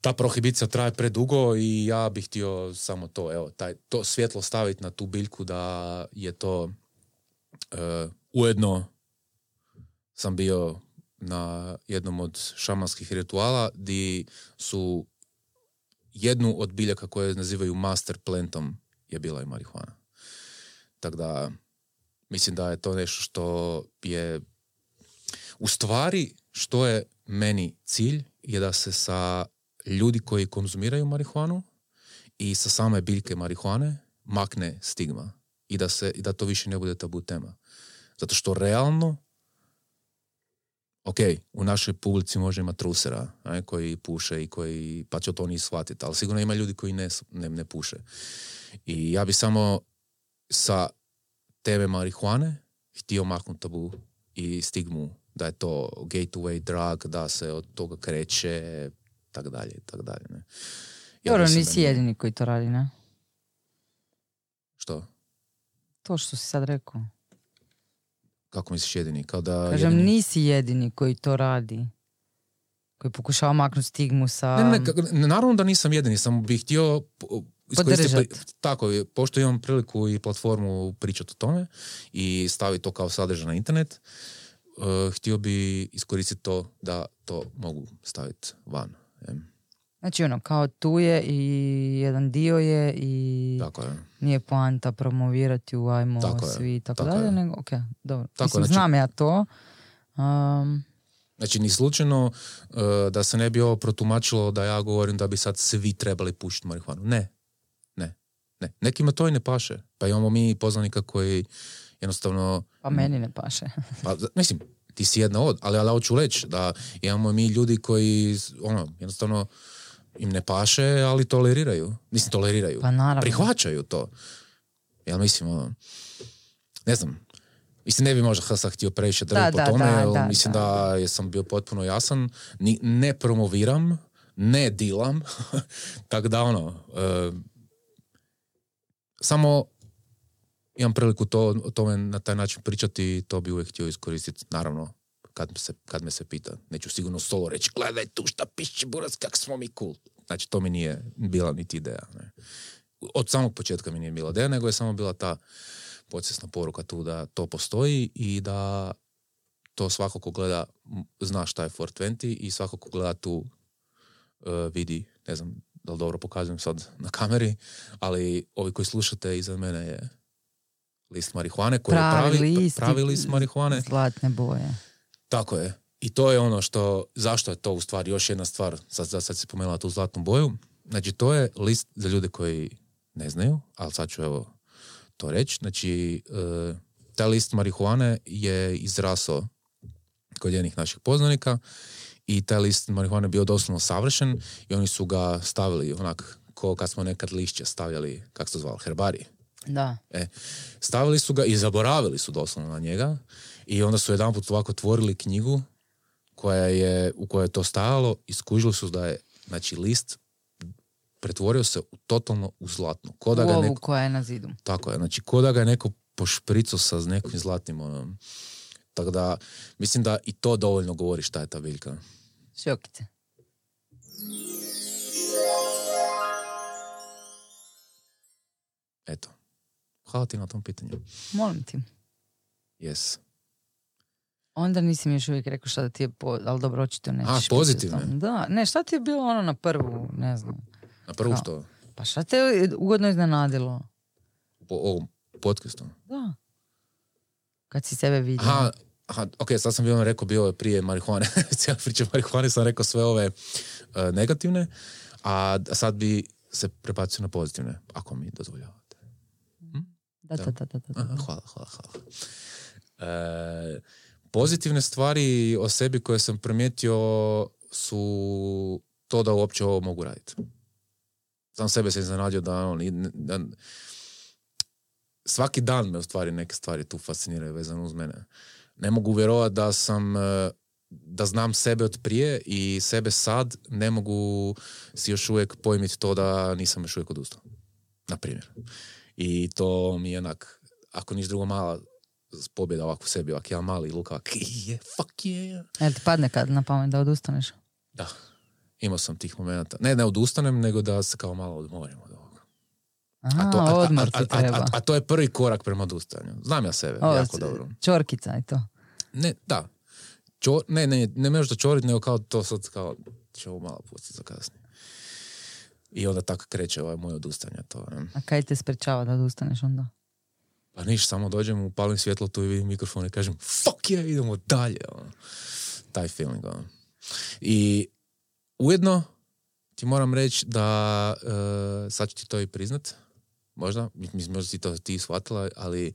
ta prohibicija traje predugo i ja bih htio samo to, evo, taj, to svjetlo staviti na tu biljku da je to e, ujedno sam bio na jednom od šamanskih rituala di su jednu od biljaka koje nazivaju master plantom je bila i marihuana. Tako da mislim da je to nešto što je u stvari što je meni cilj je da se sa ljudi koji konzumiraju marihuanu i sa same biljke marihuane makne stigma i da, se, i da to više ne bude tabu tema. Zato što realno ok, u našoj publici može imati trusera ne, koji puše i koji pa će to ni shvatiti, ali sigurno ima ljudi koji ne, ne, ne puše. I ja bi samo sa teme marihuane htio maknuti tabu i stigmu da je to gateway drug, da se od toga kreće, tak dalje, tak dalje. Ne. Ja Dobro, nisi jedini koji to radi, ne? Što? To što si sad rekao. Kako misliš jedini? Kao da Kažem, jedini... nisi jedini koji to radi. Koji pokušava maknuti stigmu sa... Ne, ne, naravno da nisam jedini, samo bih htio iskoristiti... Tako, pošto imam priliku i platformu pričati o tome i staviti to kao sadržaj na internet, uh, htio bi iskoristiti to da to mogu staviti van. Znači ono, kao tu je i jedan dio je i tako je. nije poanta promovirati u ajmo tako svi i tako, dalje, nego ok, dobro. Tako Mislim, znači, znam ja to. Um, znači, ni slučajno uh, da se ne bi ovo protumačilo da ja govorim da bi sad svi trebali pušiti marihuanu. Ne, ne, ne. Nekima to i ne paše. Pa imamo mi poznanika koji jednostavno... Pa meni ne paše. pa, mislim, ti si jedna od, ali, ali hoću reći da imamo mi ljudi koji ono, jednostavno im ne paše, ali toleriraju. Mislim, toleriraju. Pa naravno. Prihvaćaju to. Ja mislim, ono, ne znam, Mislim, ne bi možda sad htio previše drviti po tome, da, mislim da. sam bio potpuno jasan. Ni, ne promoviram, ne dilam, tako da ono, e, samo imam priliku to, o tome na taj način pričati i to bi uvijek htio iskoristiti, naravno, kad me se, kad me se pita. Neću sigurno solo reći, gledaj tu šta piši burac, kak smo mi cool. Znači, to mi nije bila niti ideja. Ne. Od samog početka mi nije bila ideja, nego je samo bila ta podsjesna poruka tu da to postoji i da to svako ko gleda zna šta je 420 i svako ko gleda tu uh, vidi, ne znam da li dobro pokazujem sad na kameri, ali ovi koji slušate iza mene je list marihuane koji pravi, je pravi list, pravi list marihuane. Zlatne boje. Tako je. I to je ono što, zašto je to u stvari još jedna stvar, sad, sad si pomenula tu zlatnu boju, znači to je list za ljude koji ne znaju, ali sad ću evo to reći, znači e, taj list marihuane je izrasao kod jednih naših poznanika i taj list marihuane bio doslovno savršen i oni su ga stavili onak ko kad smo nekad lišće stavljali, kako se to zvalo, herbari. Da. E, stavili su ga i zaboravili su doslovno na njega i onda su jedanput ovako otvorili knjigu koja je, u kojoj je to stajalo i skužili su da je znači, list pretvorio se u totalno u zlatno. Ko da ga neko, koja je na zidu. Tako je, znači ko da ga je neko pošpricao sa nekim zlatnim onom. Tako da, mislim da i to dovoljno govori šta je ta biljka. Šokice. Eto. Hvala ti na tom pitanju. Molim ti. Yes. Onda nisi mi još uvijek rekao šta da ti je, po... ali dobro, očito nećeš. A, pozitivno. Da, ne, šta ti je bilo ono na prvu, ne znam. Na prvu što? Pa šta te ugodno iznenadilo? Po ovom podcastu? Da. Kad si sebe vidio. Aha, aha ok, sad sam bio rekao, bio je prije marihuane, cijela priča marihuane, sam rekao sve ove uh, negativne, a sad bi se prebacio na pozitivne, ako mi dozvoljavate. Hm? Da, da, da, da, da, Aha, hvala, hvala, hvala. E, pozitivne stvari o sebi koje sam primijetio su to da uopće ovo mogu raditi. Sam sebe se iznenadio da, on, da svaki dan me u stvari neke stvari tu fasciniraju vezano uz mene. Ne mogu vjerovati da sam e, da znam sebe od prije i sebe sad ne mogu si još uvijek pojmiti to da nisam još uvijek odustao. Na primjer. I to mi je onak, ako niš drugo mala pobjeda ovako u sebi, ovak jedan mali luka, ovak, je, fuck yeah. Jel ti padne kad na pamet da odustaneš? Da, imao sam tih momenata. Ne, ne odustanem, nego da se kao malo odmorim od ovoga. Aha, to, a, odmor a, ti a, treba. a, a to je prvi korak prema odustajanju. Znam ja sebe, O, jako c- dobro. Čorkica je to. Ne, da. Čo, ne, ne, ne možeš da čorit, nego kao to sad kao, ćemo malo pustiti za kasnije. I onda tako kreće ovaj moj odustajanje. To, ne. A kaj te sprečava da odustaneš onda? Pa niš, samo dođem, upalim svjetlo tu i vidim mikrofon i kažem fuck yeah, idemo dalje. Ono. Taj feeling. Ono. I ujedno ti moram reći da e, sad ću ti to i priznat, možda, mislim, možda si to ti shvatila, ali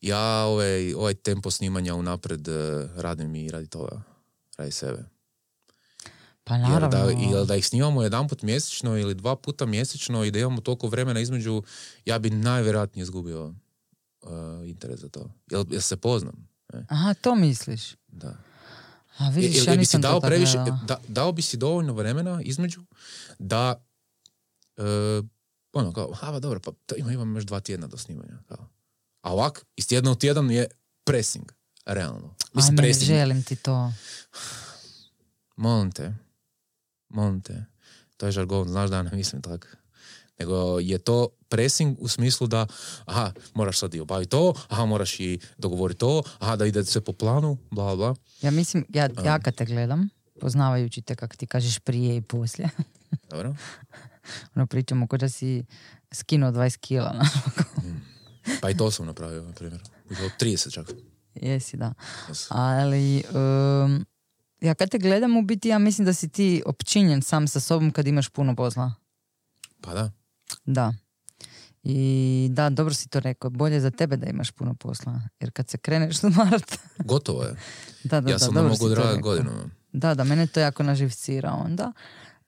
ja ovaj, ovaj tempo snimanja unapred e, radim i radi toga, radi sebe. Pa Jer naravno. da, ili da ih snimamo jedan put mjesečno ili dva puta mjesečno i da imamo toliko vremena između, ja bi najvjerojatnije izgubio uh, interes za to. Jel, jel se poznam? Ne? Aha, to misliš. Da. A vidiš, Jel- ja jel bi si nisam dao to previše, da, dao bi si dovoljno vremena između da uh, ono kao, ha, ba, dobro, pa to ima, imam još dva tjedna do snimanja. Kao. A ovak, iz tjedna u tjedan je pressing. Realno. Mislim, Ajme, pressing. želim ti to. Molim te, molim te, to je žargon, znaš da ne mislim tako. Nego je to pressing u smislu da, aha, moraš sad i obaviti to, aha, moraš i dogovoriti to, aha, da ide sve po planu, bla, bla. Ja mislim, ja, ja kad te gledam, poznavajući te kako ti kažeš prije i poslije, Dobro? ono pričamo ko da si skinuo 20 kila. znaš. Pa i to sam napravio, na primjer. Bilo 30 čak. Jesi, da. Yes. Ali, um, ja kad te gledam, u biti ja mislim da si ti općinjen sam sa sobom kad imaš puno posla. Pa da. Da. I da, dobro si to rekao. Bolje za tebe da imaš puno posla. Jer kad se kreneš odmarat... Gotovo je. da, da, ja da, sam dobro mogu godinama. Da, da, mene to jako naživcira onda.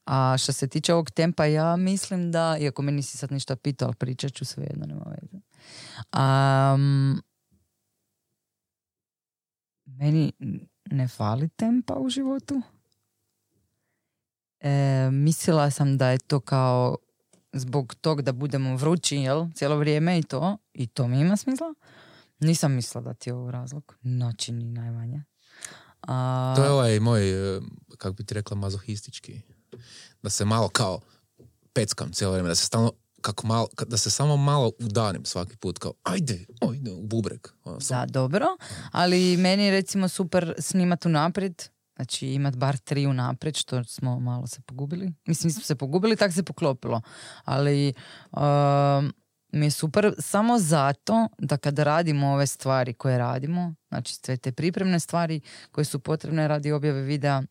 A što se tiče ovog tempa, ja mislim da, iako me nisi sad ništa pitao, ali pričat ću svejedno, nema veze. Um, meni ne fali tempa u životu. E, mislila sam da je to kao zbog tog da budemo vrući, jel, cijelo vrijeme i to, i to mi ima smisla. Nisam mislila da ti je ovo razlog, znači ni najmanje. A, To je ovaj moj, eh, kako bi ti rekla, mazohistički. Da se malo kao peckam cijelo vrijeme, da se stalno kako malo, da se samo malo udarim svaki put, kao ajde, ajde, u bubrek. Ono, samo- Da, dobro, ali meni je recimo super snimat unaprijed, znači imat bar tri unaprijed, što smo malo se pogubili. Mislim, nismo se pogubili, tak se poklopilo. Ali um, mi je super samo zato da kada radimo ove stvari koje radimo, znači sve te pripremne stvari koje su potrebne radi objave videa,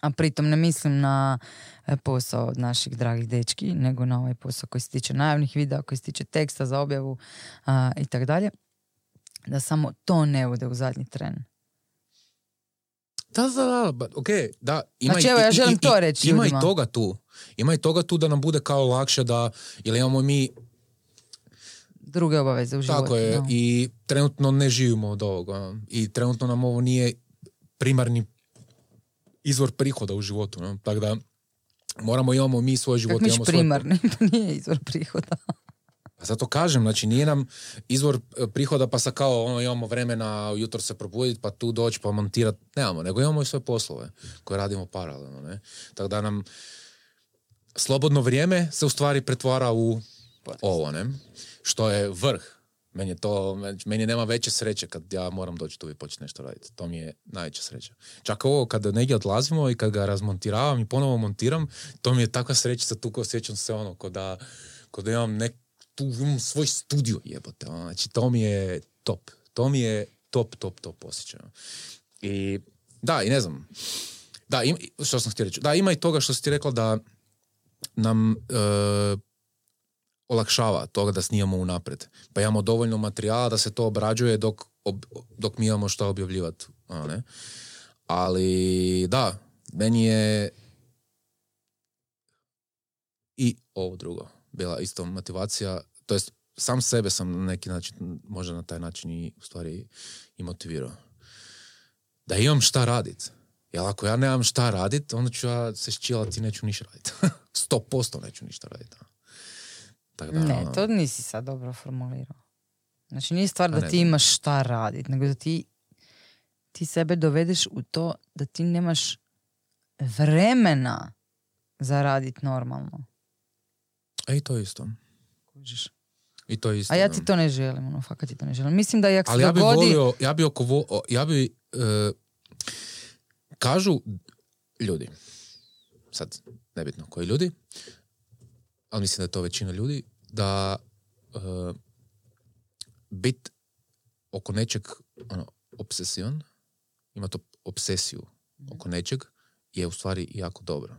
a pritom ne mislim na e, posao od naših dragih dečki, nego na ovaj posao koji se tiče najavnih videa, koji se tiče teksta za objavu i tako dalje, da samo to ne bude u zadnji tren. Da, da, da, ba- ok, da. Ima Znači, i- evo, ja želim i- to reći Ima ljudima. i toga tu. Ima i toga tu da nam bude kao lakše da, jer imamo mi, Druge obaveze u životu. tako je, da. i trenutno ne živimo od ovoga. I trenutno nam ovo nije primarni izvor prihoda u životu. No? Tako da moramo, imamo mi svoj život. Kako miš primarni, nije izvor prihoda. Zato kažem, znači nije nam izvor e, prihoda pa sa kao ono, imamo vremena jutro se probuditi pa tu doći pa montirati, nemamo, nego imamo i sve poslove koje radimo paralelno. Ne? Tako da nam slobodno vrijeme se u stvari pretvara u ovo, ne? Što je vrh. Meni je to, meni nema veće sreće kad ja moram doći tu i početi nešto raditi. To mi je najveća sreća. Čak ovo kada negdje odlazimo i kad ga razmontiravam i ponovo montiram, to mi je takva srećica tu ko osjećam se ono, ko da, ko da imam nek, tu imam svoj studio jebote. ono. Znači to mi je top. To mi je top, top, top osjećaj. I da, i ne znam. Da, im, što sam htio reći. Da, ima i toga što si ti rekla da nam e, olakšava toga da snimamo unaprijed. Pa imamo dovoljno materijala da se to obrađuje dok, ob- dok mi imamo što objavljivati. a ne? Ali da, meni je i ovo drugo bila isto motivacija, to jest sam sebe sam na neki način, možda na taj način i u stvari i motivirao. Da imam šta radit. Jer ako ja nemam šta radit, onda ću ja se ščilati i neću ništa raditi. Sto posto neću ništa raditi. Tako da, Ne, ono, to nisi sad dobro formulirao. Znači nije stvar A da ne ti imaš šta raditi, nego da ti, ti sebe dovedeš u to da ti nemaš vremena za radit normalno. E i to isto. Kužiš? I to isto. A ja ti to ne želim, ono, fakat ti to ne želim. Mislim da i ako se Ali ja bi dogodi... volio, ja bi oko, vo- ja bi, e, kažu ljudi, sad nebitno koji ljudi, ali mislim da je to većina ljudi, da e, bit oko nečeg ono, obsesion, ima to obsesiju oko nečeg, je u stvari jako dobro.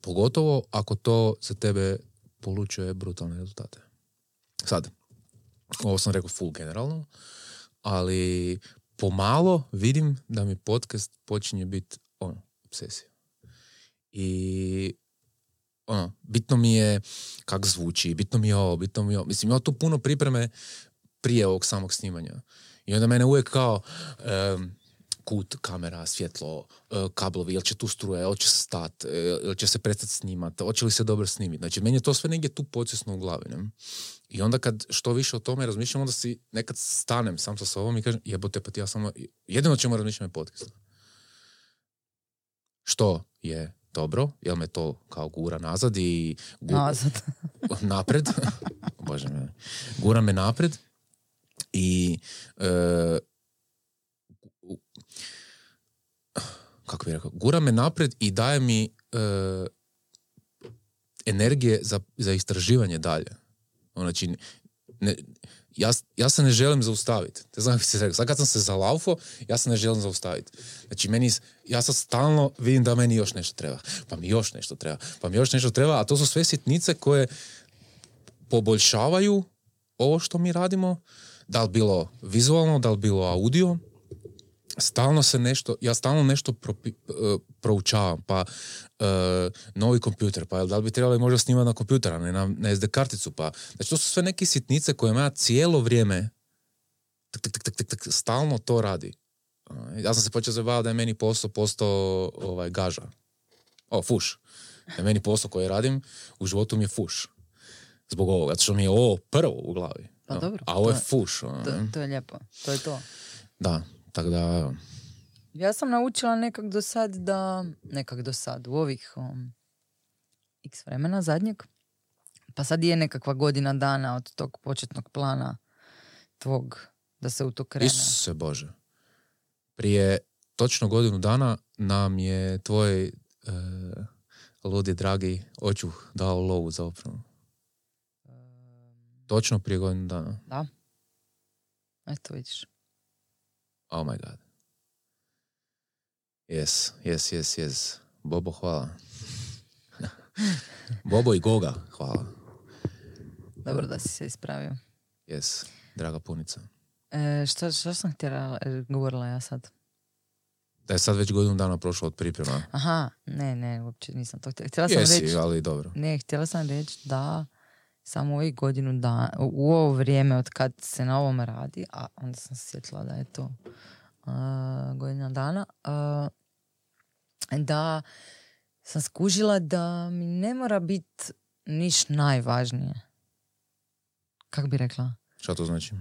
Pogotovo ako to za tebe polučuje brutalne rezultate. Sad, ovo sam rekao full generalno, ali pomalo vidim da mi podcast počinje biti ono, obsesija. I ono, bitno mi je kak zvuči, bitno mi je ovo, bitno mi je ovo. Mislim, ima tu puno pripreme prije ovog samog snimanja. I onda mene uvijek kao kut, kamera, svjetlo, e, kablovi, jel će tu struje, jel će se stat, e, jel će se prestati snimat, hoće li se dobro snimiti. Znači, meni je to sve negdje tu podsvjesno u glavi. Ne? I onda kad što više o tome razmišljam, onda si nekad stanem sam sa sobom i kažem, jebote, pa ti ja samo, jedino čemu razmišljam je podcast. Što je dobro, jel me to kao gura nazad i gu- Nazad. napred. Bože me. Gura me napred i e, u- kako bi rekao, gura me napred i daje mi e, energije za, za istraživanje dalje. Znači, ne, ja, ja se ne želim zaustaviti. Ne znam se rekao. Sad kad sam se zalaufo, ja se ne želim zaustaviti. Znači, meni, ja sad stalno vidim da meni još nešto treba. Pa mi još nešto treba. Pa mi još nešto treba. A to su sve sitnice koje poboljšavaju ovo što mi radimo. Da li bilo vizualno, da li bilo audio. Stalno se nešto, ja stalno nešto propi- e, proučavam, pa e, novi kompjuter, pa da li bi trebali možda snimati na kompjuter, a ne na, na SD karticu, pa znači to su sve neke sitnice koje ja cijelo vrijeme tak, tak, tak, tak, tak, stalno to radi. A, Ja sam se počeo zabavati da je meni posao postao ovaj, gaža. O, fuš. Da je meni posao koji radim u životu mi je fuš. Zbog ovoga, zato što mi je ovo prvo u glavi. Pa dobro, A ovo je je- fuš. To, to je lijepo. To je to. Da, tako da. Ja sam naučila nekak do sad da, nekak do sad, u ovih um, x vremena zadnjeg, pa sad je nekakva godina dana od tog početnog plana tvog da se u to krene. Isuse Bože. Prije točno godinu dana nam je tvoj e, ludi dragi očuh dao lovu za opremu. Točno prije godinu dana. Da. Eto vidiš. Oh my god. Yes, yes, yes, yes. Bobo, hvala. Bobo i Goga, hvala. Dobro da si se ispravio. Yes, draga punica. E, šta, šta sam htjela, e, govorila ja sad? Da je sad već godinu dana prošlo od priprema. Aha, ne, ne, uopće nisam to htjela. Htjela sam Jesi, reći, ali dobro. ne, htjela sam reći da samo ovih godinu dana, u ovo vrijeme od kad se na ovom radi, a onda sam se sjetila da je to a, godina dana, a, da sam skužila da mi ne mora biti niš najvažnije. Kako bi rekla? Šta to znači?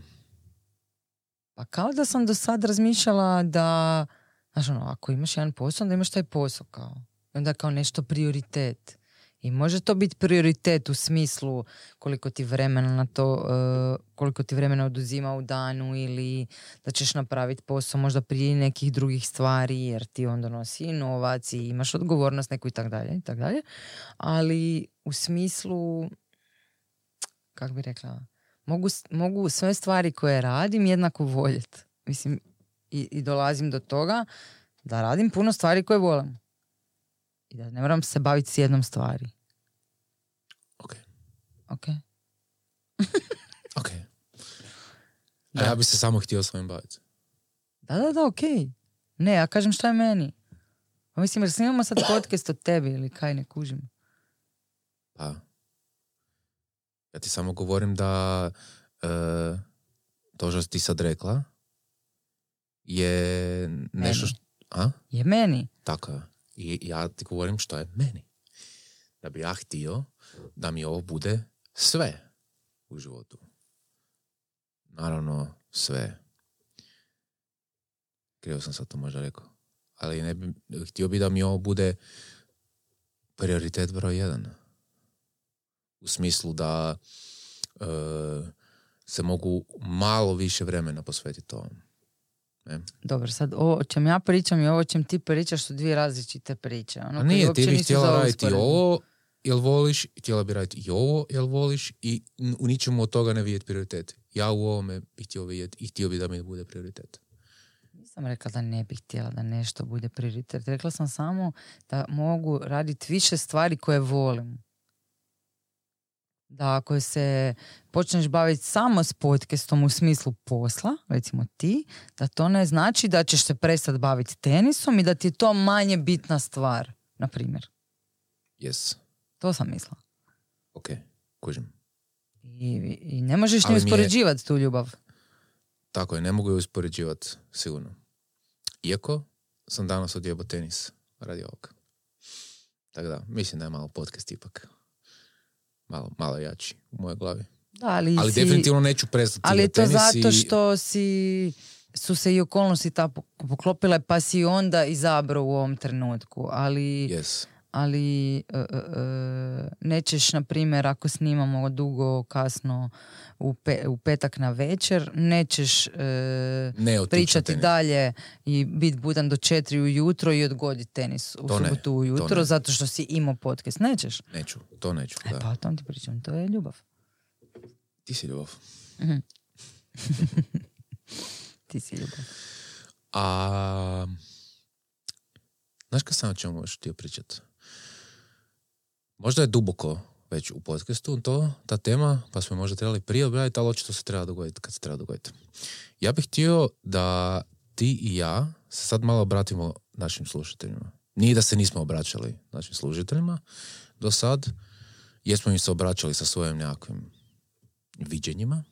Pa kao da sam do sad razmišljala da, znaš ono, ako imaš jedan posao, onda imaš taj posao kao. Onda kao nešto prioritet. I može to biti prioritet u smislu koliko ti vremena na to, eh, koliko ti vremena oduzima u danu ili da ćeš napraviti posao možda prije nekih drugih stvari jer ti onda nosi novac i imaš odgovornost neku i tak dalje i tak dalje. Ali u smislu, kako bi rekla, mogu, mogu sve stvari koje radim jednako voljeti. Mislim, i, i dolazim do toga da radim puno stvari koje volim. I da ne moram se baviti s jednom stvari. Ok. Ok? Ok. Da. A ja bi se samo htio svojim baviti. Da, da, da, ok. Ne, ja kažem šta je meni. Pa mislim, jer snimamo sad podcast od tebi ili kaj ne kužim. Pa. Ja ti samo govorim da e, to što ti sad rekla je nešto što... A? Je meni. Tako je. I ja ti govorim što je meni. Da bi ja htio da mi ovo bude sve u životu. naravno sve. Krivo sam sad to možda rekao. Ali ne bi, htio bi da mi ovo bude prioritet broj jedan. U smislu da e, se mogu malo više vremena posvetiti ovom. Ne? Dobro, sad ovo o čem ja pričam i ovo o čem ti pričaš su dvije različite priče. Ono A nije, ti bi htjela raditi i ovo, jel voliš, htjela bi raditi i ovo, jel voliš i u ničemu od toga ne vidjeti prioritet. Ja u ovome bih htio vidjeti i htio bi da mi bude prioritet. Nisam rekla da ne bih htjela da nešto bude prioritet. Rekla sam samo da mogu raditi više stvari koje volim. Da ako se počneš baviti samo s podcastom u smislu posla, recimo ti, da to ne znači da ćeš se prestati baviti tenisom i da ti je to manje bitna stvar, na primjer. Yes, To sam mislila. ok, kužim. I, i ne možeš ni Ali uspoređivati tu ljubav. Tako je, ne mogu je uspoređivati, sigurno. Iako sam danas odjebao tenis radi ovog. Tako da, mislim da je malo podcast ipak. Malo, malo jači u mojoj glavi. Da, ali, Ali si- definitivno neću prestati Ali je to zato i- što si su se i okolnosti ta poklopile pa si onda izabrao u ovom trenutku. Ali, Yes. Ali e, e, e, nećeš, na primjer, ako snimamo dugo, kasno u, pe- u petak na večer, nećeš e, Ne pričati tenis. dalje i biti budan do četiri ujutro i odgoditi tenis u To ne, subotu to ujutro ne. zato što si imao podcast. Nećeš? Neću, to neću. E Da. pa o tom ti pričam, to je ljubav. Ti si ljubav. Ti si ljubav. A... Znaš kad sam o čemu još htio pričat? Možda je duboko već u podcastu to, ta tema, pa smo možda trebali prije obraditi, ali očito se treba dogoditi kad se treba dogoditi. Ja bih htio da ti i ja se sad malo obratimo našim slušateljima. Nije da se nismo obraćali našim slušateljima do sad, jesmo im se obraćali sa svojim nekakvim viđenjima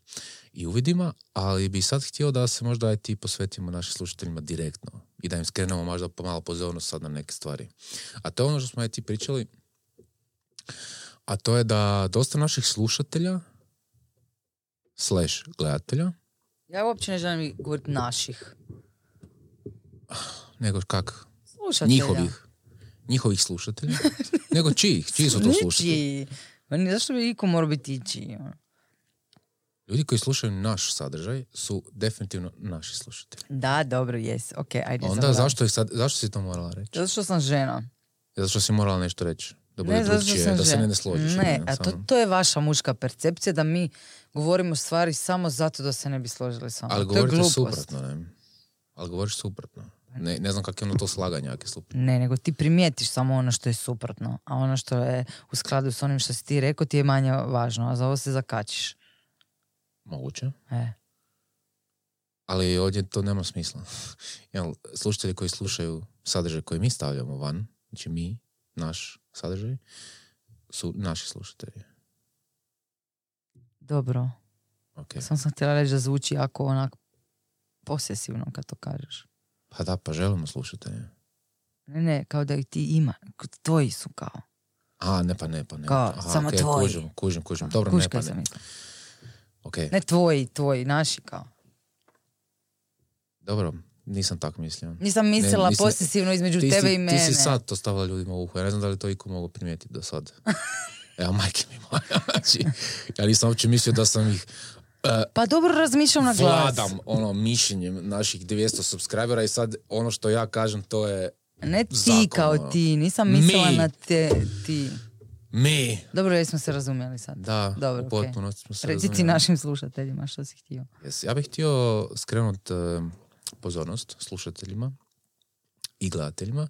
i uvidima, ali bi sad htio da se možda aj ti posvetimo našim slušateljima direktno i da im skrenemo možda pomalo pozornost sad na neke stvari. A to je ono što smo aj ti pričali, a to je da dosta naših slušatelja slash gledatelja, Ja uopće ne želim govoriti naših. nego kak, Slušatelja. njihovih, njihovih slušatelja, nego čijih, čiji su to slušatelji. Ničiji. Ma ni zašto bi iko morao biti ičiji? ono? Ljudi koji slušaju naš sadržaj su definitivno naši slušatelji. Da, dobro, jes. Ok, ajde. Onda zašto, je sad, zašto si to morala reći? Zato što sam žena. Zato što si morala nešto reći. Da bude Ne, drugčije, da se ne, ne složiš. Ne, ili a to, sa to je vaša muška percepcija da mi govorimo stvari samo zato da se ne bi složili s vama. Ali to je govorite suprotno, ne? Ali govoriš suprotno. Ne, ne znam kako je ono to slaganje, ako je suprotno. Ne, nego ti primijetiš samo ono što je suprotno, a ono što je u skladu s onim što si ti rekao ti je manje važno, a za ovo se zakačiš. Moguće. E. Ali ovdje to nema smisla. Jel, slušatelji koji slušaju sadržaj koji mi stavljamo van, znači mi, naš sadržaj, su naši slušatelji. Dobro. Ok. Sam sam htjela reći da zvuči jako onak posesivno kad to kažeš. Pa da, pa želimo slušatelje. Ne, ne, kao da ih ti ima. Tvoji su kao. A, ne pa ne pa ne. Kao, Aha, samo ok, tvoji. Kužim, kužim, kužim. Dobro, ne pa ne. sam mislila. Ok, Ne tvoji, tvoji, naši kao. dobro, nisam tako mislio. Nisam mislila mislim- posesivno između ti tebe si, i mene. Ti si sad to stavila ljudima u uho. Ja ne znam da li to iko mogu primijetiti do sad. Evo, majke mi moja. Znači, ja nisam uopće mislio da sam ih Pa dobro razmišljam na glas. vladam ono mišljenjem naših 200 subscribera i sad ono što ja kažem to je Ne ti Zakon, kao ono. ti, nisam mislila Mi. na te, ti. mi. Dobro, jesmo se razumjeli sad. Da, Dobro, u potpunosti smo se Reci ti našim slušateljima što si htio. Yes. Ja bih htio skrenuti pozornost slušateljima i gledateljima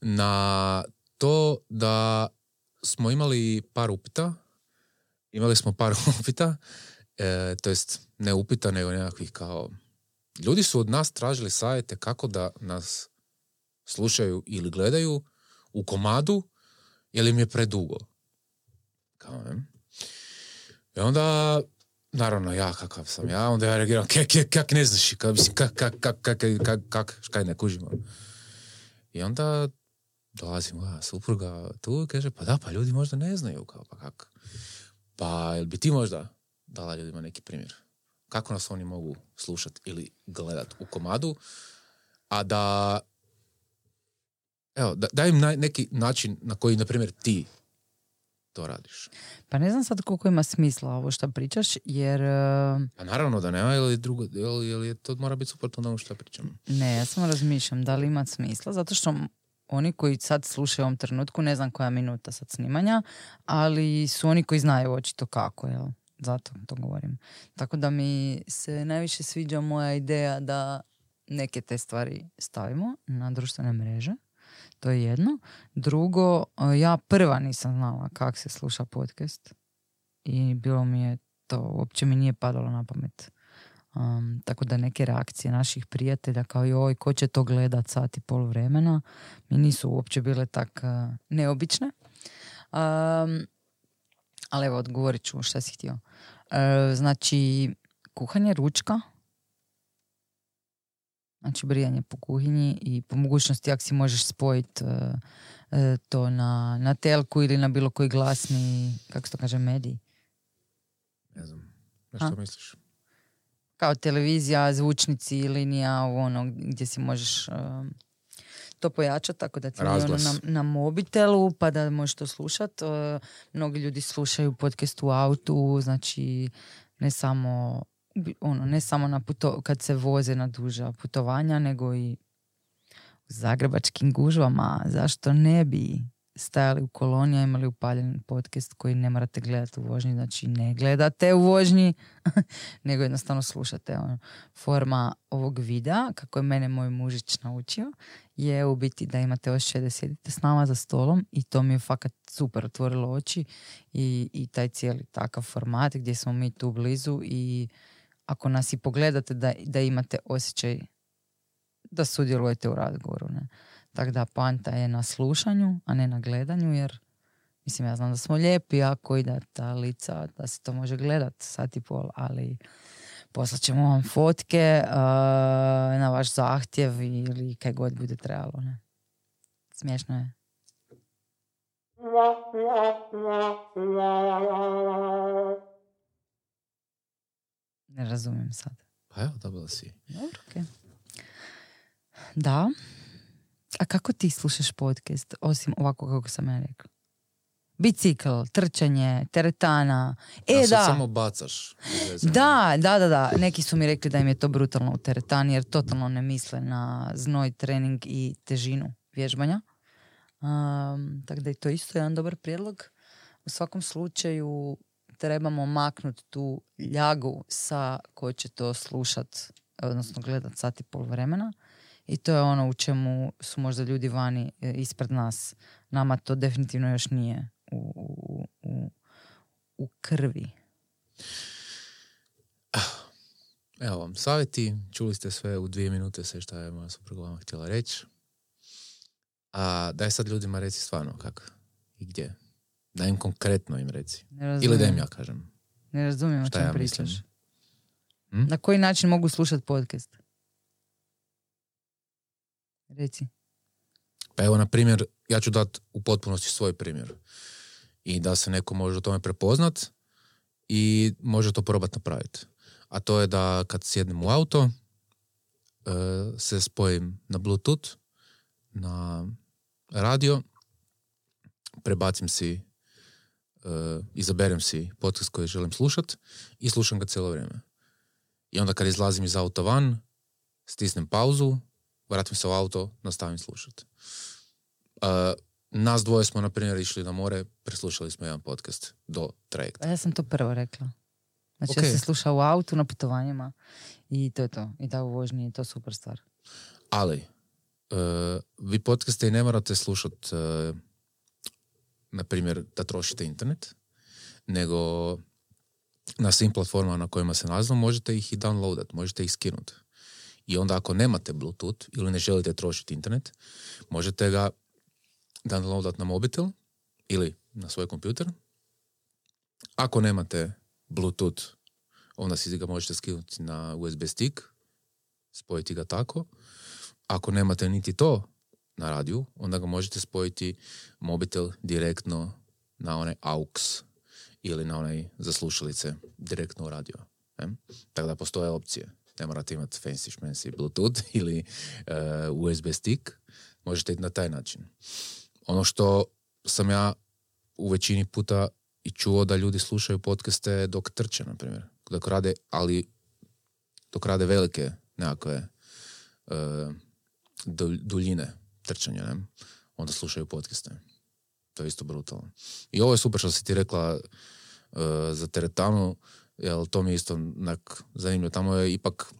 na to da smo imali par upita. Imali smo par upita, e, to jest ne upita, nego nekakvih kao... Ljudi su od nas tražili savjete kako da nas slušaju ili gledaju u komadu, jer im je predugo. Kao, ne? I onda Naravno, ja kakav sam ja, onda ja reagiram, kak, kak, kak ne znaš, kak, kak, kak, kak, kak, kak, kak, škaj ne kužimo. I onda dolazi moja supruga tu i kaže, pa da, pa ljudi možda ne znaju, kao, pa kak. Pa, jel bi ti možda dala ljudima neki primjer? kako nas oni mogu slušati ili gledat u komadu, a da evo, da, daj im na- neki način na koji, na primjer, ti to radiš. Pa ne znam sad koliko ima smisla ovo što pričaš, jer... e, A naravno da nema, ili, drugo, ili, ili to mora biti suprotno od onog što pričam. Ne, ja samo razmišljam da li ima smisla, zato što oni koji sad slušaju u ovom trenutku, ne znam koja minuta sad snimanja, ali su oni koji znaju očito kako, jel? Zato to govorim. Tako da mi se najviše sviđa moja ideja da neke te stvari stavimo na društvene mreže. To je jedno. Drugo, e, ja prva nisam znala kako se sluša podcast i bilo mi je to, uopće mi nije padalo na pamet. Um, tako da neke reakcije naših prijatelja kao joj, ko će to gledat sat i pol vremena, mi nisu uopće bile tak uh, neobične. Um, ali evo, odgovorit ću šta si htio. Uh, znači, kuhanje ručka, znači brijanje po kuhinji i po mogućnosti ako si možeš spojiti to na, na telku ili na bilo koji glasni, kako se to kaže, medij. Ne znam. Na što A? misliš? kao televizija, zvučnici, linija, ono gdje si možeš um, to pojačati, tako da ti ono na, na mobitelu, pa da možeš to slušat. Uh, mnogi ljudi slušaju podcast u autu, znači ne samo ono, ne samo na puto, kad se voze na duža putovanja, nego i u zagrebačkim gužvama. Zašto ne bi stajali u koloniji, a imali upaljen podcast koji ne morate gledati u vožnji, znači ne gledate u vožnji, nego jednostavno slušate. Ono. Forma ovog videa, kako je mene moj mužić naučio, je u biti da imate osjećaj da sjedite s nama za stolom i to mi je fakat super otvorilo oči i, i taj cijeli takav format gdje smo mi tu blizu i ako nas i pogledate da, da imate osjećaj da sudjelujete u razgovoru. Ne? Tako da poanta je na slušanju, a ne na gledanju, jer mislim ja znam da smo lijepi ako ide ta lica, da se to može gledat sat i pol, ali poslat ćemo vam fotke uh, na vaš zahtjev ili kaj god bude trebalo. Ne? Smiješno je. Ne razumijem sad. Pa evo, dobila si. Dobro, okej. Da. A kako ti slušaš podcast, osim ovako kako sam ja rekla? Bicikl, trčanje, teretana. E, A sad da. samo bacaš. Da, da, da, da. Neki su mi rekli da im je to brutalno u teretani jer totalno ne misle na znoj, trening i težinu vježbanja. Um, tako da je to isto jedan dobar prijedlog. U svakom slučaju trebamo maknuti tu ljagu sa ko će to slušat, odnosno gledat sat i pol vremena. I to je ono u čemu su možda ljudi vani e, ispred nas. Nama to definitivno još nije u, u, u, u krvi. Evo vam savjeti, čuli ste sve u dvije minute sve što je moja supruga vama htjela reći. A daj sad ljudima reci stvarno kako i gdje. Daj im konkretno im reci. Ili da im ja kažem. Ne razumijem o čem ja pričaš. Hm? Na koji način mogu slušati podcast? Reci. Pa evo, na primjer, ja ću dati u potpunosti svoj primjer. I da se neko može u tome prepoznat i može to probati napraviti. A to je da kad sjednem u auto, e, se spojim na Bluetooth, na radio, prebacim si, e, izaberem si podcast koji želim slušat i slušam ga cijelo vrijeme. I onda kad izlazim iz auta van, stisnem pauzu, vratim se u auto, nastavim slušati. Uh, nas dvoje smo, na primjer, išli na more, preslušali smo jedan podcast do trajekta. Pa ja sam to prvo rekla. Znači Ok. ja se sluša u autu na putovanjima i to je to. I da u vožnji je to super stvar. Ali, uh, vi podcaste i ne morate slušat, uh, na primjer, da trošite internet, nego na svim platformama na kojima se nalazimo možete ih i downloadat, možete ih skinuti. I onda ako nemate Bluetooth ili ne želite trošiti internet, možete ga downloadat na mobitel ili na svoj kompjuter. Ako nemate Bluetooth, onda si ga možete skinuti na USB stick, spojiti ga tako. Ako nemate niti to na radiju, onda ga možete spojiti mobitel direktno na onaj AUX ili na onaj za slušalice direktno u radio. Ne? Tako da postoje opcije. Ne morate imati fancy šmensi Bluetooth ili uh, USB stick. Možete na taj način. Ono što sam ja u većini puta i čuo da ljudi slušaju podcaste dok trče, na primjer. Dok rade, ali dok rade velike nekakve uh, duljine trčanja, ne? onda slušaju podcaste. To je isto brutalno. I ovo je super što si ti rekla uh, za teretanu, jer to mi je isto nek, zanimljivo. Tamo je ipak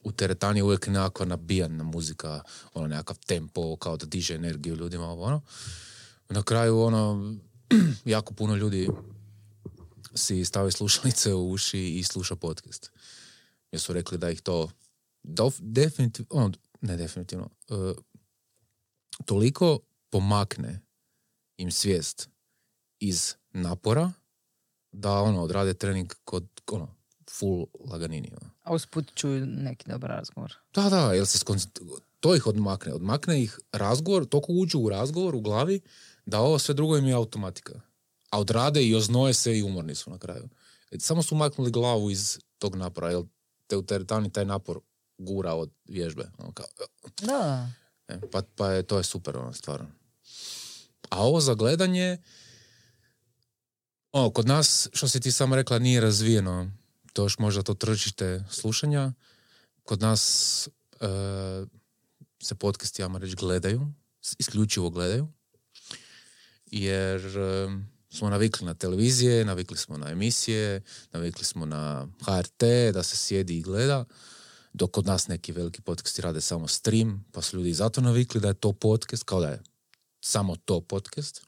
u teretani uvijek nekakva nabijana muzika, ono nekakav tempo, kao da diže energiju ljudima, ono. Na kraju, ono, jako puno ljudi si stavi slušalice u uši i sluša podcast. Jer su rekli da ih to definitivno, ono, ne definitivno, uh, toliko pomakne im svijest iz napora da ono odrade trening kod ono full laganini. Ono. A usput čuju neki dobar razgovor. Da, da, jer se to ih odmakne. Odmakne ih razgovor, toliko uđu u razgovor u glavi da ovo sve drugo im je automatika. A odrade i oznoje se i umorni su na kraju. E, samo su maknuli glavu iz tog napora, jer te u teretani taj napor gura od vježbe. Ono kao, da. E, pa, pa je, to je super, ono, stvarno. A ovo za gledanje, ono, kod nas, što si ti samo rekla, nije razvijeno. To još možda to tržište slušanja. Kod nas e, se podcasti, ja reći, gledaju, isključivo gledaju. Jer e, smo navikli na televizije, navikli smo na emisije, navikli smo na HRT, da se sjedi i gleda dok kod nas neki veliki podcasti rade samo stream, pa su ljudi zato navikli da je to podcast, kao da je samo to podcast.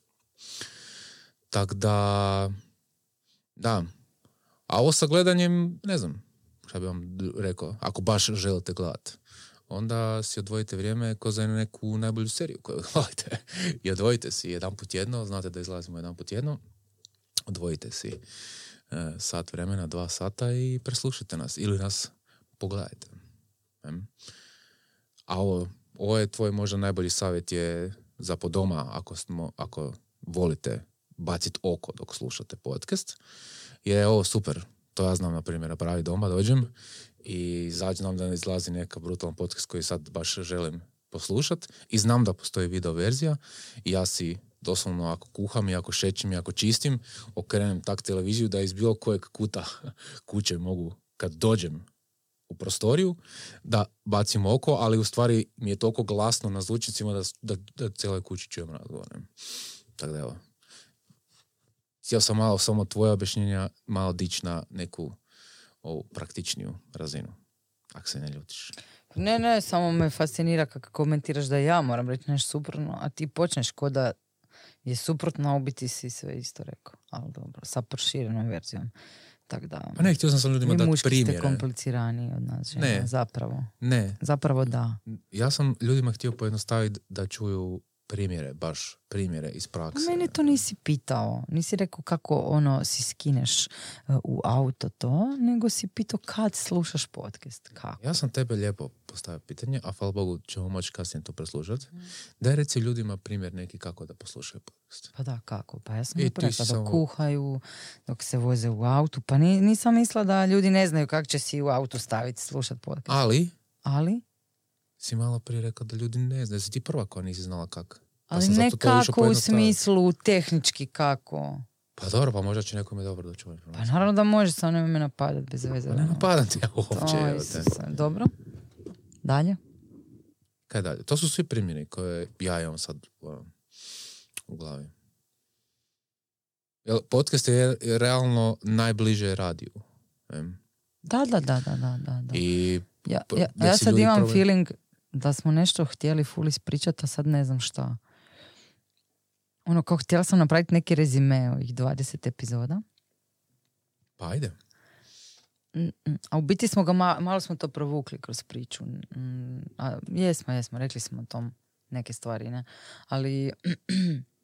Tako da, da. A ovo sa gledanjem, ne znam, šta bi vam rekao, ako baš želite gledati, onda si odvojite vrijeme ko za neku najbolju seriju koju gledate. I odvojite si jedan put jedno, znate da izlazimo jedan put jedno, odvojite si e, sat vremena, dva sata i preslušajte nas ili nas pogledajte. A ovo, ovo je tvoj možda najbolji savjet je za po doma ako, smo, ako volite baciti oko dok slušate podcast. Je ovo super. To ja znam, na primjer, pravi doma, dođem i znam da ne izlazi neka brutalan podcast koji sad baš želim poslušat i znam da postoji video verzija i ja si doslovno ako kuham i ako šećim i ako čistim, okrenem tak televiziju da iz bilo kojeg kuta kuće mogu kad dođem u prostoriju da bacim oko, ali u stvari mi je toliko glasno na zvučnicima da, da, da cijeloj kući čujem razgovor. Tako da evo. Htio sam malo samo tvoje objašnjenja malo dići na neku ovu praktičniju razinu. Ako se ne ljutiš. Ne, ne, samo me fascinira kako komentiraš da ja moram reći nešto suprotno, a ti počneš ko da je suprotno, a u biti si sve isto rekao. Ali dobro, sa proširenom verzijom. Tak da, pa ne, htio sam sam ljudima dati primjere. ste kompliciraniji od nas ne. zapravo. Ne. Zapravo da. Ja sam ljudima htio pojednostaviti da čuju primjere, baš primjere iz prakse. A meni to nisi pitao. Nisi rekao kako ono si skineš uh, u auto to, nego si pitao kad slušaš podcast. Kako? Ja sam tebe lijepo postavio pitanje, a hvala Bogu ćemo moći kasnije to preslušati. Mm. Daj reci ljudima primjer neki kako da poslušaju podcast. Pa da, kako? Pa ja sam dok samo... kuhaju, dok se voze u autu. Pa nisam mislila da ljudi ne znaju kako će si u autu staviti slušati podcast. Ali? Ali? Si malo prije rekao da ljudi ne znaju, si ti prva koja nisi znala kako. Pa Ali ne kako u smislu tehnički kako. Pa dobro, pa možda će nekome dobro doći Pa naravno da može, samo nema me napadat bez veze. Pa ne napadam ti ja uopće. Dobro. Dalje? Kaj dalje? To su svi primjeri koje ja imam sad ono, u glavi. Podcast je realno najbliže radiju. Da, da, da, da, da, da. I ja, ja, ja sad imam problem... feeling da smo nešto htjeli full ispričati, a sad ne znam šta. Ono, kao htjela sam napraviti neki rezime ovih 20 epizoda. Pa ajde. A u biti smo ga, malo smo to provukli kroz priču. Mm, a, jesmo, jesmo, rekli smo o tom neke stvari, ne? Ali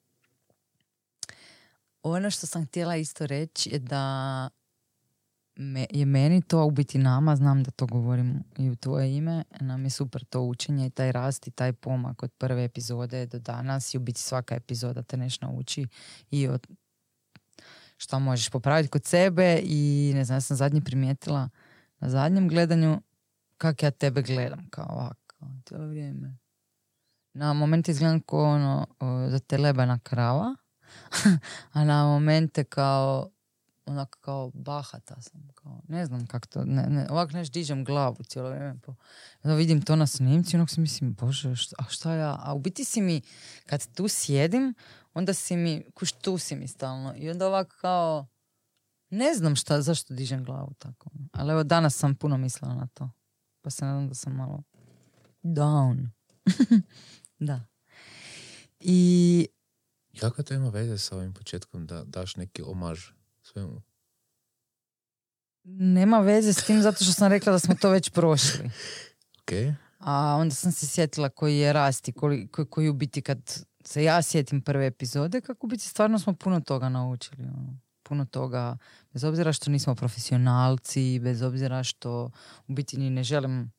ono što sam htjela isto reći je da me, je meni to, u biti nama, znam da to govorim i u tvoje ime, nam je super to učenje i taj rast i taj pomak od prve epizode do danas i u biti svaka epizoda te nešto nauči i od šta možeš popraviti kod sebe i ne znam, ja sam zadnji primijetila na zadnjem gledanju kak ja tebe gledam, kao ovako, cijelo vrijeme. Na momente izgledam kao ono, za te lebana krava, a na momente kao onako kao bahata sam, kao, ne znam kako to, ne, ne, ovako neš dižem glavu cijelo vrijeme, po, onda vidim to na snimci, onako si mislim, bože, šta, a šta ja, a u biti si mi, kad tu sjedim, onda si mi, kuš tu si mi stalno, i onda ovako kao, ne znam šta, zašto dižem glavu tako, ali evo danas sam puno mislila na to, pa se nadam da sam malo down. da. I Kako to ima veze sa ovim početkom da daš neki omaž svemu? nema veze s tim zato što sam rekla da smo to već prošli. Ok? A onda sam se sjetila koji je rast i koji, koji, koji u biti kad se ja sjetim prve epizode, kako u biti stvarno smo puno toga naučili. Ono. Puno toga, bez obzira što nismo profesionalci, bez obzira što u biti ni ne želim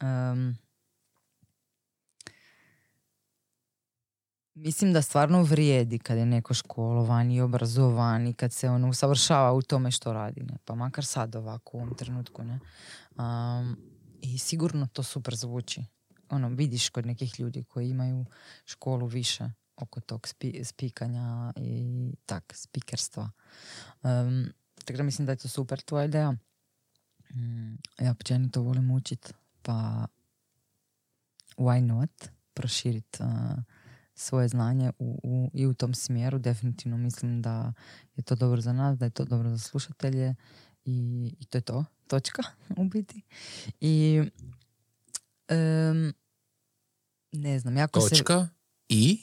em, Mislim da stvarno vrijedi kad je neko školovan i obrazovan i kad se on usavršava u tome što radi. Ne? Pa makar sad ovako u ovom trenutku. Ne? Um, I sigurno to super zvuči. Ono, vidiš kod nekih ljudi koji imaju školu više oko tog spi- spikanja i tak, spikerstva. Um, tako da mislim da je to super tvoja ideja. Mm, ja općenito volim učit, pa why not? Proširit uh, svoje znanje u, u, i u tom smjeru. Definitivno mislim da je to dobro za nas, da je to dobro za slušatelje i, i to je to. Točka u biti. I em, ne znam, jako se... Točka i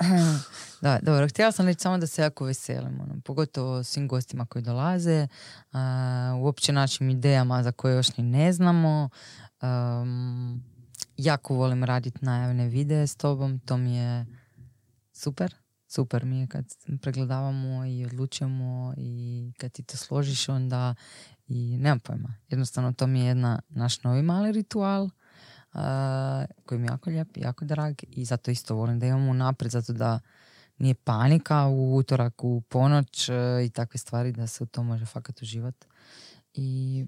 Da, dobro, htjela sam reći samo da se jako veselim, ono, pogotovo svim gostima koji dolaze, a, uopće našim idejama za koje još ni ne znamo. Um, jako volim raditi najavne videe s tobom, to mi je super. Super mi je kad pregledavamo i odlučujemo i kad ti to složiš onda i nemam pojma. Jednostavno to mi je jedna naš novi mali ritual a, koji mi je jako lijep jako drag i zato isto volim da imamo napred, zato da nije panika u utorak, u ponoć e, i takve stvari da se u to može fakat uživati. I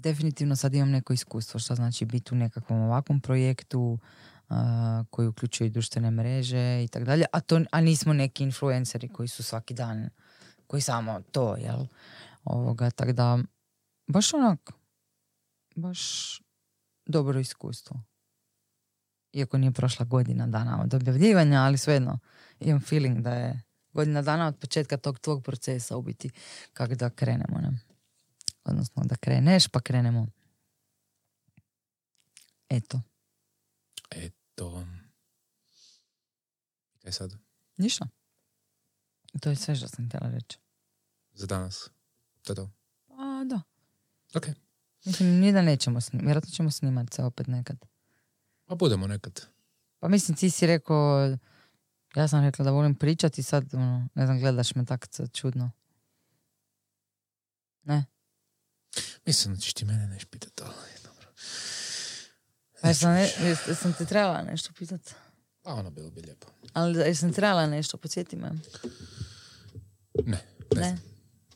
definitivno sad imam neko iskustvo što znači biti u nekakvom ovakvom projektu a, koji uključuje i društvene mreže i tako dalje, a, to, a nismo neki influenceri koji su svaki dan, koji samo to, jel? Ovoga, tako da, baš onak, baš dobro iskustvo. Iako nije prošla godina dana od objavljivanja, ali svejedno imam feeling da je godina dana od početka tog tvog procesa u biti kako da krenemo. Ne? Odnosno da kreneš pa krenemo. Eto, eto. Kaj sad? ništa. To je sve što sam htjela reći. Za danas. To je to. A, da. Ok. Mislim, ni da nećemo snimati. Vjerojatno ćemo snimati se opet nekad. Pa budemo nekad. Pa mislim, ti si rekao, ja sam rekla da volim pričati sad, ono, ne znam, gledaš me tako čudno. Ne? Mislim da ćeš ti mene neš pitat, ali dobro. Pa jesam, ne, jesam te trebala nešto pitat? Pa ono bilo bi lijepo. Ali jesam trebala nešto, podsjeti me. Ne, ne, Ne? znam.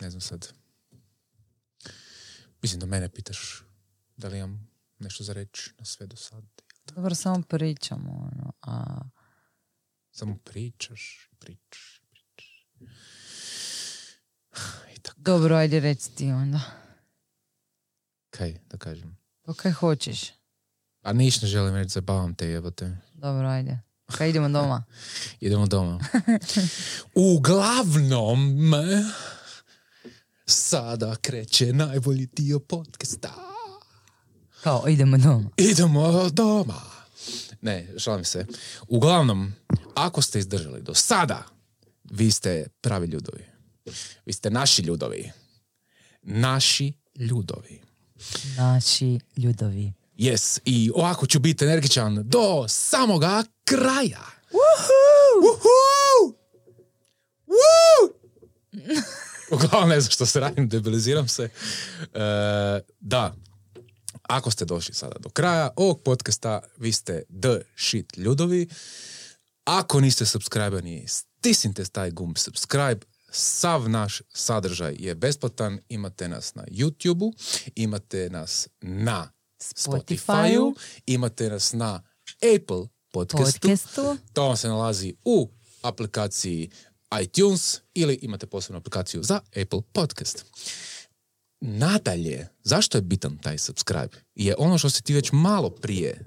Ne znam sad. Mislim da mene pitaš da li imam nešto za reći na sve do sad. Dobro, samo pričamo, ono, a... Samo pričaš, pričaš, pričaš. I tako. Dobro, ajde reci ti onda. Kaj da kažem? Pa kaj hoćeš? A niš ne želim reći, zabavam te, jebote. Dobro, ajde. Kaj idemo doma? Idemo doma. Uglavnom, sada kreće najbolji dio podcasta. Kao, idemo doma. Idemo doma. Ne, šalim se. Uglavnom, ako ste izdržali do sada, vi ste pravi ljudovi. Vi ste naši ljudovi. Naši ljudovi. Naši ljudovi. Yes, i ovako ću biti energičan do samoga kraja. Uglavnom ne znam što se radim, debiliziram se. E, da, ako ste došli sada do kraja ovog podcasta, vi ste the shit ljudovi. Ako niste subscriberi, stisnite taj gumb subscribe, sav naš sadržaj je besplatan. Imate nas na YouTube-u, imate nas na Spotify-u, imate nas na Apple podcastu. Podcastu. To vam se nalazi u aplikaciji iTunes ili imate posebnu aplikaciju za Apple podcast. Nadalje, zašto je bitan taj subscribe? Je ono što si ti već malo prije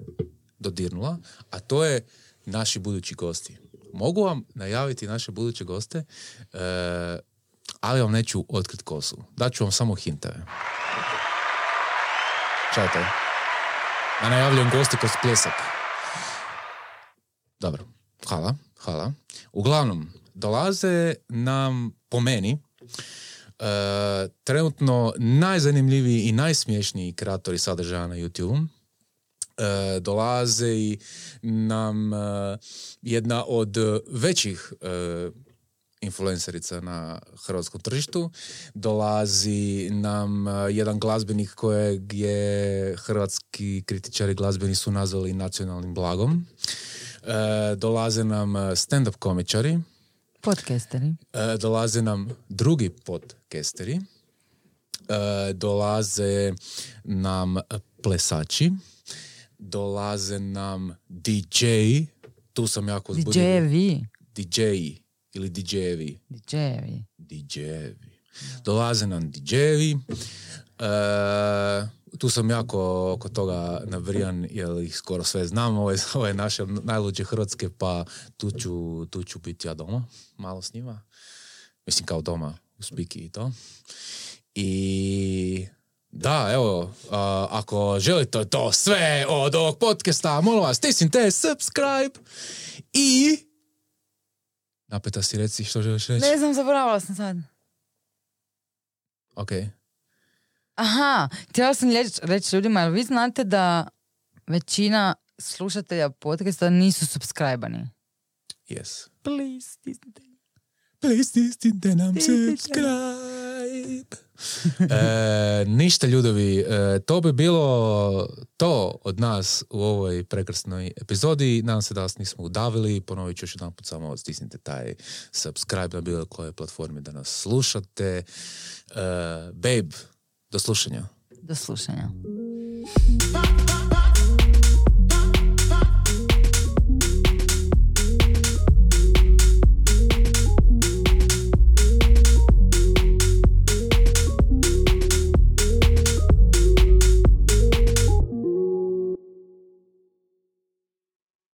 dodirnula, a to je naši budući gosti. Mogu vam najaviti naše buduće goste, e, ali vam neću otkrit kosu. Daću vam samo hintove. Čajte. Da najavljujem goste kroz pljesak. Dobro, hvala, hvala. Uglavnom, dolaze nam, po meni, e, trenutno najzanimljiviji i najsmješniji kreatori sadržaja na YouTube. E, dolaze i nam e, jedna od većih e, influencerica na hrvatskom tržištu. Dolazi nam jedan glazbenik kojeg je hrvatski kritičari glazbeni su nazvali nacionalnim blagom. E, dolaze nam stand-up komičari, Podcasteri. E, dolaze nam drugi podcasteri, e, dolaze nam plesači, dolaze nam DJ, tu sam jako uzbudio. DJ-evi. DJ ili DJ-evi. DJ-evi. DJ-evi. Dolaze nam DJ-evi. E, tu sam jako oko toga navrijan jer ih skoro sve znam. Ovo je, ovo je naše najluđe Hrvatske pa tu ću, tu ću biti ja doma malo s njima. Mislim kao doma u Spiki i to. I da, evo, a, ako želite to sve od ovog podcasta, molim vas, stisnite subscribe i napeta si reci što želiš reći. Ne znam, zaboravila sam sad. Ok. Aha, htjela sam reći, reći ljudima, jer vi znate da većina slušatelja podcasta nisu subscribani. Yes. Please, stisnite. Please stisnite nam Stisnite. e, ništa ljudovi, e, to bi bilo to od nas u ovoj prekrasnoj epizodi. Nadam se da vas nismo udavili. Ponovit ću još jedan put samo stisnite taj subscribe na bilo kojoj platformi da nas slušate. E, babe, do slušanja. Do slušanja.